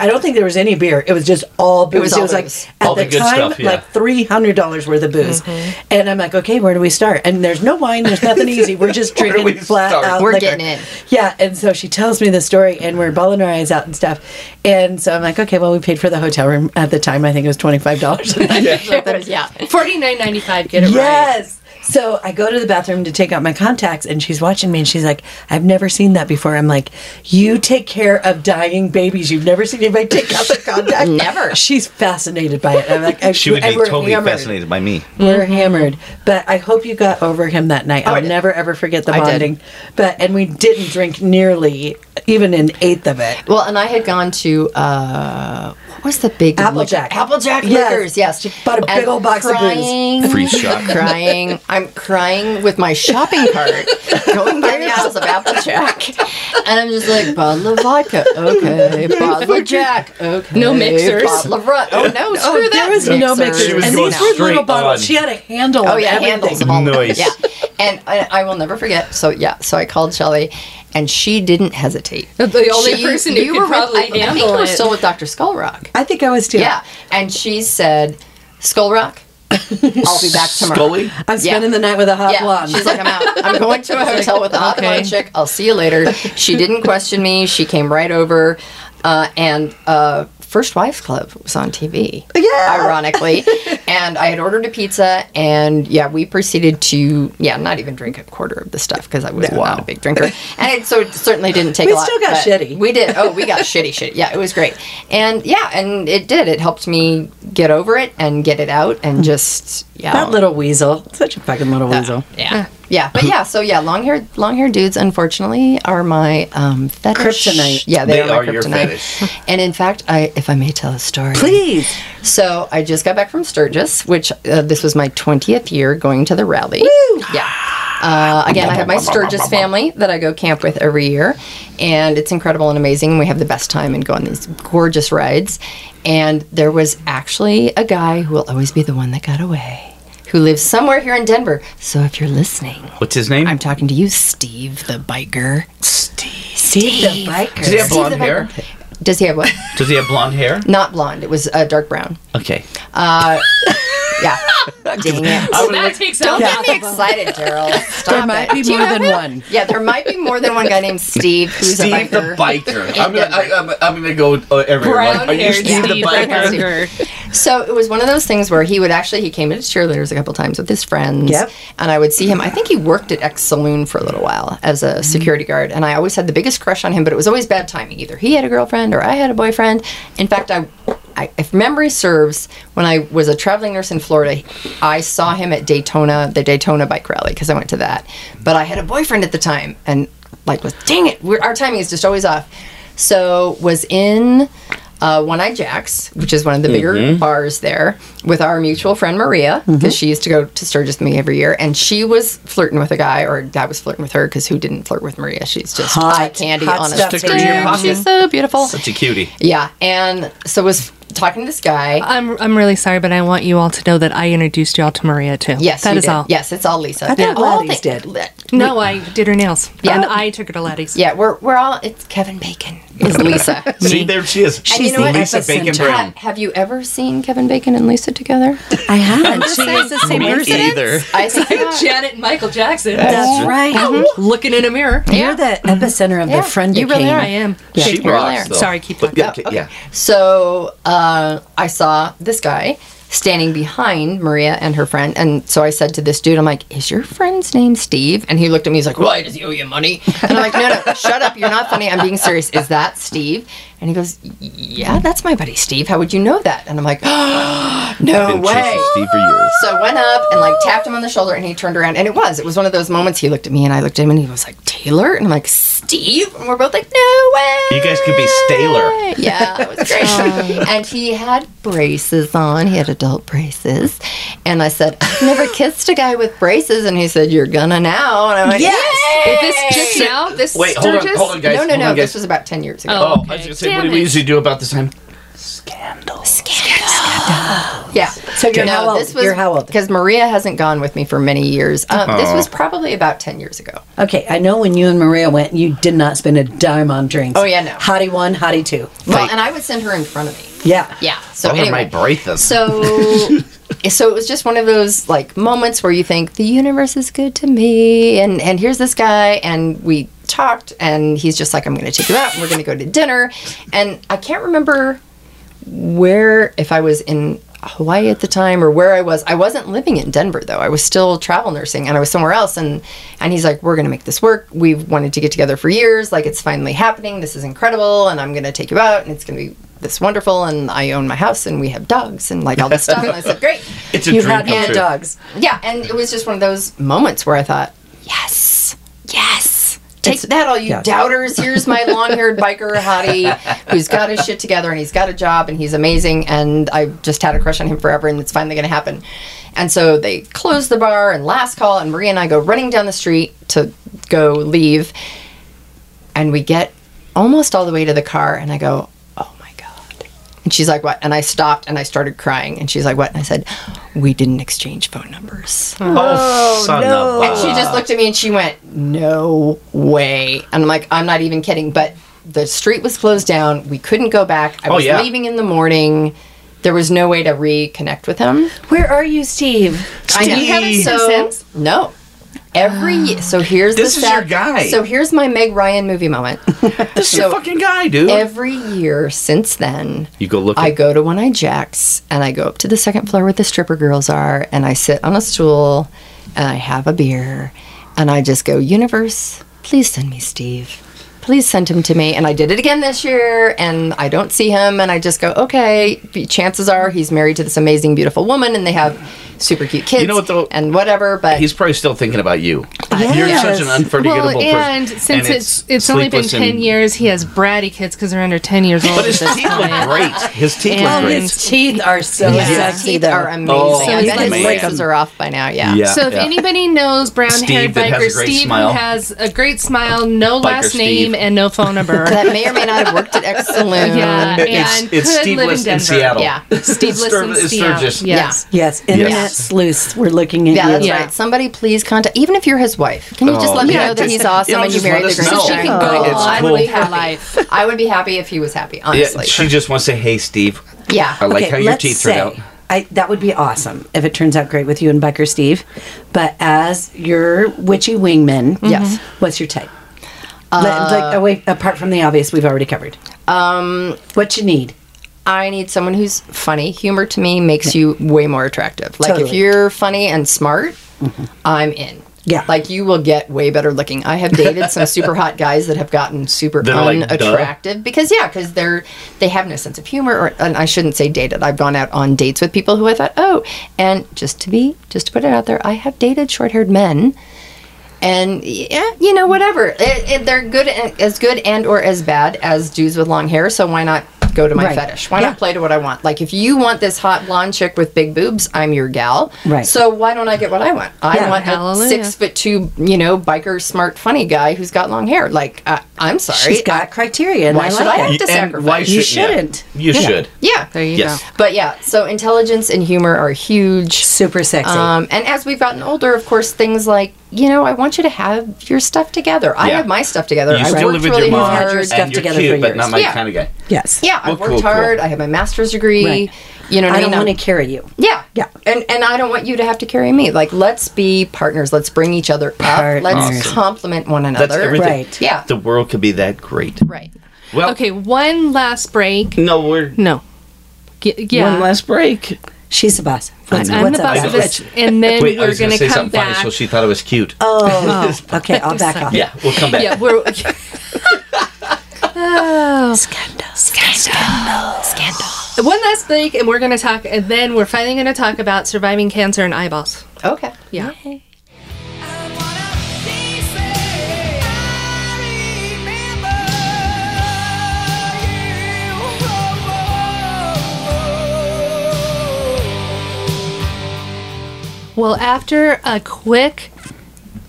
I don't think there was any beer. It was just all booze. It was was, like booze. at All the, the time stuff, yeah. like three hundred dollars worth of booze. Mm-hmm. And I'm like, okay, where do we start? And there's no wine, there's nothing easy. We're just drinking we flat start? out We're liquor. getting in. Yeah, and so she tells me the story, and we're bawling our eyes out and stuff. And so I'm like, okay, well, we paid for the hotel room at the time. I think it was twenty five dollars. yeah. Forty nine ninety five. Get it right. yes. So I go to the bathroom to take out my contacts, and she's watching me, and she's like, "I've never seen that before." I'm like, "You take care of dying babies. You've never seen anybody take out the contact." Never. She's fascinated by it. I'm like, I- She would be totally hammered. fascinated by me. We're hammered, but I hope you got over him that night. I I'll did. never ever forget the bonding. But and we didn't drink nearly even an eighth of it. Well, and I had gone to uh, what was the big Applejack. liquor- Applejack Yes. liquors. Yes, She bought a big And old box of booze. crying, Free shot. crying. I'm crying with my shopping cart going by the aisles of Applejack, and I'm just like bottle of vodka, okay, bottle of Jack, okay, No mixers. bottle of run. Oh no, oh, screw Oh, that. there was no mixers. mixers. She was and going these were little bottles. on. She had a handle. Oh yeah, everything. handles of. Nice. Yeah, and I, I will never forget. So yeah, so I called Shelly, and she didn't hesitate. The only She- person who you could were with- probably I, I think handle you were still with Dr. Skullrock. I think I was too. Yeah, and she said, "Skullrock, I'll be back tomorrow." Scully? I'm spending the night with a hot Yeah, blonde. she's like, I'm out. I'm going to a hotel with a hot okay. blonde chick. I'll see you later. She didn't question me. She came right over, uh, and uh, First Wives Club was on TV. Yeah. ironically, and I had ordered a pizza, and yeah, we proceeded to yeah, not even drink a quarter of the stuff because I was not a big drinker, and it, so it certainly didn't take We a lot. We still got shitty. We did. Oh, we got shitty, shitty. Yeah, it was great, and yeah, and it did. It helped me get over it and get it out, and mm. just yeah, that little weasel. Such a fucking little weasel. yeah. Yeah, but yeah, so yeah, long haired long haired dudes unfortunately are my um fetish. Kryptonite. Yeah, they, They are, my are your kryptonite. fetish. And in fact, I if I may tell a story. Please. So I just got back from Sturgis, which uh, this was my 20th year going to the rally. Yeah. Uh, again, I have my Sturgis family that I go camp with every year, and it's incredible and amazing. We have the best time and go on these gorgeous rides. And there was actually a guy who will always be the one that got away, who lives somewhere here in Denver. So if you're listening, What's his name? I'm talking to you, Steve the biker. Steve steve the biker. Does he have blonde hair? Does he have what? Does he have blonde hair? Not blonde. It was uh, dark brown. Okay. Yeah. Dang it. So that takes Don't half get me excited, Daryl. Stop There might it. be more than it? one. Yeah, there might be more than one guy named Steve who's Steve a biker. the biker. I'm gonna, I, I'm, I'm gonna go uh, everywhere. Like, are you Brown-haired Steve the Steve biker? So it was one of those things where he would actually he came into cheerleaders a couple times with his friends. Yep. And I would see him. I think he worked at X Saloon for a little while as a security guard, and I always had the biggest crush on him. But it was always bad timing. Either he had a girlfriend or I had a boyfriend. In fact, I. I, if memory serves, when I was a traveling nurse in Florida, I saw him at Daytona, the Daytona bike rally, because I went to that. But I had a boyfriend at the time, and like was dang it, we're, our timing is just always off. So was in uh, One Eye Jack's, which is one of the bigger bars there, with our mutual friend Maria, because she used to go to Sturgis with me every year, and she was flirting with a guy, or I was flirting with her, because who didn't flirt with Maria? She's just Hot. eye candy Hot on a stick. baby. Stick her in She's so beautiful. Such a cutie. Yeah, and so was talking to this guy. I'm, I'm really sorry, but I want you all to know that I introduced you all to Maria too. Yes, that you is did. all. Yes, it's all Lisa. I thought All Laddie's did. No, I did her nails. Yeah. And I took her to Laddie's. Yeah, we're we're all. It's Kevin Bacon. Is Lisa. See, there she is. And you know what? Lisa Bacon epicenter. Brown. Ha- have you ever seen Kevin Bacon and Lisa together? I haven't. She is the same Me person. either. I think not. Janet and Michael Jackson. That's right. Oh. Looking in a mirror. You're the mm-hmm. epicenter of Yeah, the friend you really are. I am. She You're rocks, Sorry, keep But talking. yeah, oh, yeah. So uh, uh, I saw this guy standing behind Maria and her friend, and so I said to this dude, "I'm like, is your friend's name Steve?" And he looked at me. He's like, "Why does he owe you money?" And I'm like, "No, no, shut up. You're not funny. I'm being serious. Is that Steve?" And he goes, "Yeah, that's my buddy Steve. How would you know that?" And I'm like, "No Been way." Steve for years. So I went up and like tapped him on the shoulder, and he turned around, and it was. It was one of those moments. He looked at me, and I looked at him, and he was like, "Taylor," and I'm like, "Steve," and we're both like, "No way." You guys could be Staler. Yeah, it was great. and he had braces on. He had adult braces, and I said, "I've never kissed a guy with braces," and he said, "You're gonna now." And I'm like, Yes! "Yay!" Is this just now? This Wait, hold on, Sturgis? hold on, guys. No, no, hold no. on, guys. This was about ten years ago. Oh, Oh, I was gonna say, what Damn do we usually do about this time? Scandal. Scandal. Scandal. Yeah. So you're how old? This was You're how old? Because Maria hasn't gone with me for many years. Um, This was probably about ten years ago. Okay, I know when you and Maria went, you did not spend a dime on drinks. Oh, yeah, no. Hottie one, hottie two. Well, and I would send her in front of me. Yeah. Yeah. So Those are my anyway, braces. So, so it was just one of those like moments where you think the universe is good to me, and and here's this guy, and we talked, and he's just like, I'm going to take you out, and we're going to go to dinner, and I can't remember where if I was in Hawaii at the time or where I was. I wasn't living in Denver though. I was still travel nursing and I was somewhere else and and he's like, "We're going to make this work. We've wanted to get together for years. Like it's finally happening. This is incredible and I'm going to take you out and it's going to be this wonderful and I own my house and we have dogs and like all this stuff." And I said, "Great." it's a You dream had come no true. dogs. Yeah, and it was just one of those moments where I thought, "Yes. Yes." Take that, all you yeah. doubters. Here's my long haired biker hottie who's got his shit together and he's got a job and he's amazing. And I just had a crush on him forever and it's finally going to happen. And so they close the bar and last call, and Maria and I go running down the street to go leave. And we get almost all the way to the car, and I go. And she's like, What? And I stopped and I started crying. And she's like, What? And I said, We didn't exchange phone numbers. Oh, oh son no. of And she just looked at me and she went, "No way!" And I'm like, "I'm not even kidding." But the street was closed down. We couldn't go back. I Oh, was yeah. leaving in the morning. There was no way to reconnect with him. Where are you, Steve? I Steve. You haven't so, seen Sims? No. Every ye- so here's This the is your guy. So here's my Meg Ryan movie moment. This is your fucking guy, dude. every year since then, you go look I at... go to One Eye Jack's and I go up to the second floor where the stripper girls are and I sit on a stool and I have a beer and I just go, Universe, please send me Steve. Please send him to me. And I did it again this year and I don't see him and I just go, okay, chances are he's married to this amazing, beautiful woman and they have super cute kids know what, though? and whatever. But He's probably still thinking about you. You're such an unforgettable Well, and person. since it's it's only been ten and- years, he has bratty kids because they're under ten years old. But his teeth look great. His teeth look Oh, great. his teeth are so his sexy, teeth though. are oh, amazing. Oh, I he's bet his man. braces are off by now. Yeah. Yeah. So if yeah. anybody knows brown haired Steve that has biker Steve smile. who has a great smile, no last Steve. name, and no phone number. That may or may not have worked at X Saloon. yeah, It's- and it's could Steve live in Denver. Seattle. Yeah. Steve It's List in Seattle. Sturgis. Yes. Yes, internet Yes. sleuths. We're looking at Yeah, you. that's Yeah. right. Somebody please contact, even if you're his wife. Can you just Oh, let me yeah, know that just- he's awesome you know, and you married let the us great know. She guy? can go It's on cool. with her life. I would be happy if he was happy, Yeah, honestly. she just wants to say, "Hey, Steve, Yeah. I like Okay, how your let's teeth say, turned out." I, that would be awesome if it turns out great with you and Biker Steve. But as your witchy wingman, Yes. what's your type? Li- like away, apart from the obvious we've already covered. Um, what you need? I need someone who's funny. Humor to me makes you way more attractive. Like if you're funny and smart, I'm in. Yeah. Like you will get way better looking. I have dated some super hot guys that have gotten super That are like, unattractive because yeah, because they're they have no sense of humor. Or and I shouldn't say dated. I've gone out on dates with people who I thought oh, and just to be just to put it out there, I have dated short haired men. And yeah, you know, whatever. It, it, they're good, as good and or as bad as dudes with long hair. So why not go to my Right. fetish? Why Yeah. not play to what I want? Like if you want this hot blonde chick with big boobs, I'm your gal. Right. So why don't I get what I want? I Yeah. want Hallelujah. a six foot two, you know, biker, smart, funny guy who's got long hair. Like uh, I'm sorry, She's got criteria, and why I should like I it. have to And why sacrifice? You shouldn't shouldn't. You should. yeah. There you Yes. go. But yeah, so intelligence and humor are huge. Super sexy. Um, and as we've gotten older, of course, things like you know, I want you to have your stuff together. I have my stuff together. You I still worked live with really your mom, You've your hard. stuff and you're together cute, for but years. not my Yeah. kind of guy. yes. Yeah, I Well, worked cool, cool. hard. I have my master's degree. Right. You know what I I, don't want to carry you. Yeah, Yeah. and and I don't want you to have to carry me. Like, let's be partners. Let's bring each other up. Partners. Let's complement one another. That's everything. Right. Yeah. The world could be that great. Right. Well, Okay, one last break. no, we're No. G- yeah. one last break. She's the boss. What's, I'm what's the up, boss of Alex? this, and then Wait, I we're was going gonna say come something back. funny, so she thought it was cute. Oh, okay. I'll back off. yeah, we'll come back. yeah, we're oh. Scandal. Scandal. Scandal. One last break, and we're gonna talk, and then we're finally gonna talk about surviving cancer and eyeballs. Okay. Yeah. Well, after a quick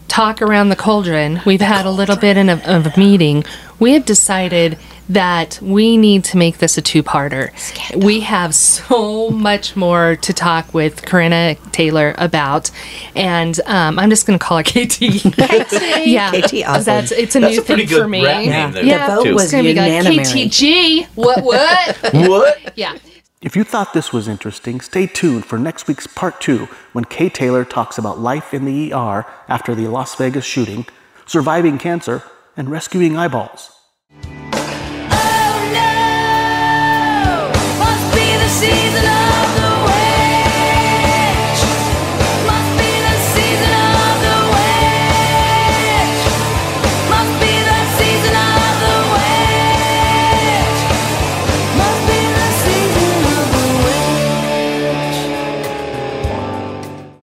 talk around the cauldron, we've had a little bit in a, of a meeting. We have decided that we need to make this a two-parter. We have so much more to talk with Corinna Taylor about, and um, I'm just going to call her KT. yeah, KT, awesome. That's it's a That's new a thing good for me. rap name Yeah, there, yeah. The vote was It's gonna be like unanimous. KTG. What? What? What? yeah. If you thought this was interesting, stay tuned for next week's part two when Kay Taylor talks about life in the ER after the Las Vegas shooting, surviving cancer, and rescuing eyeballs. Oh no,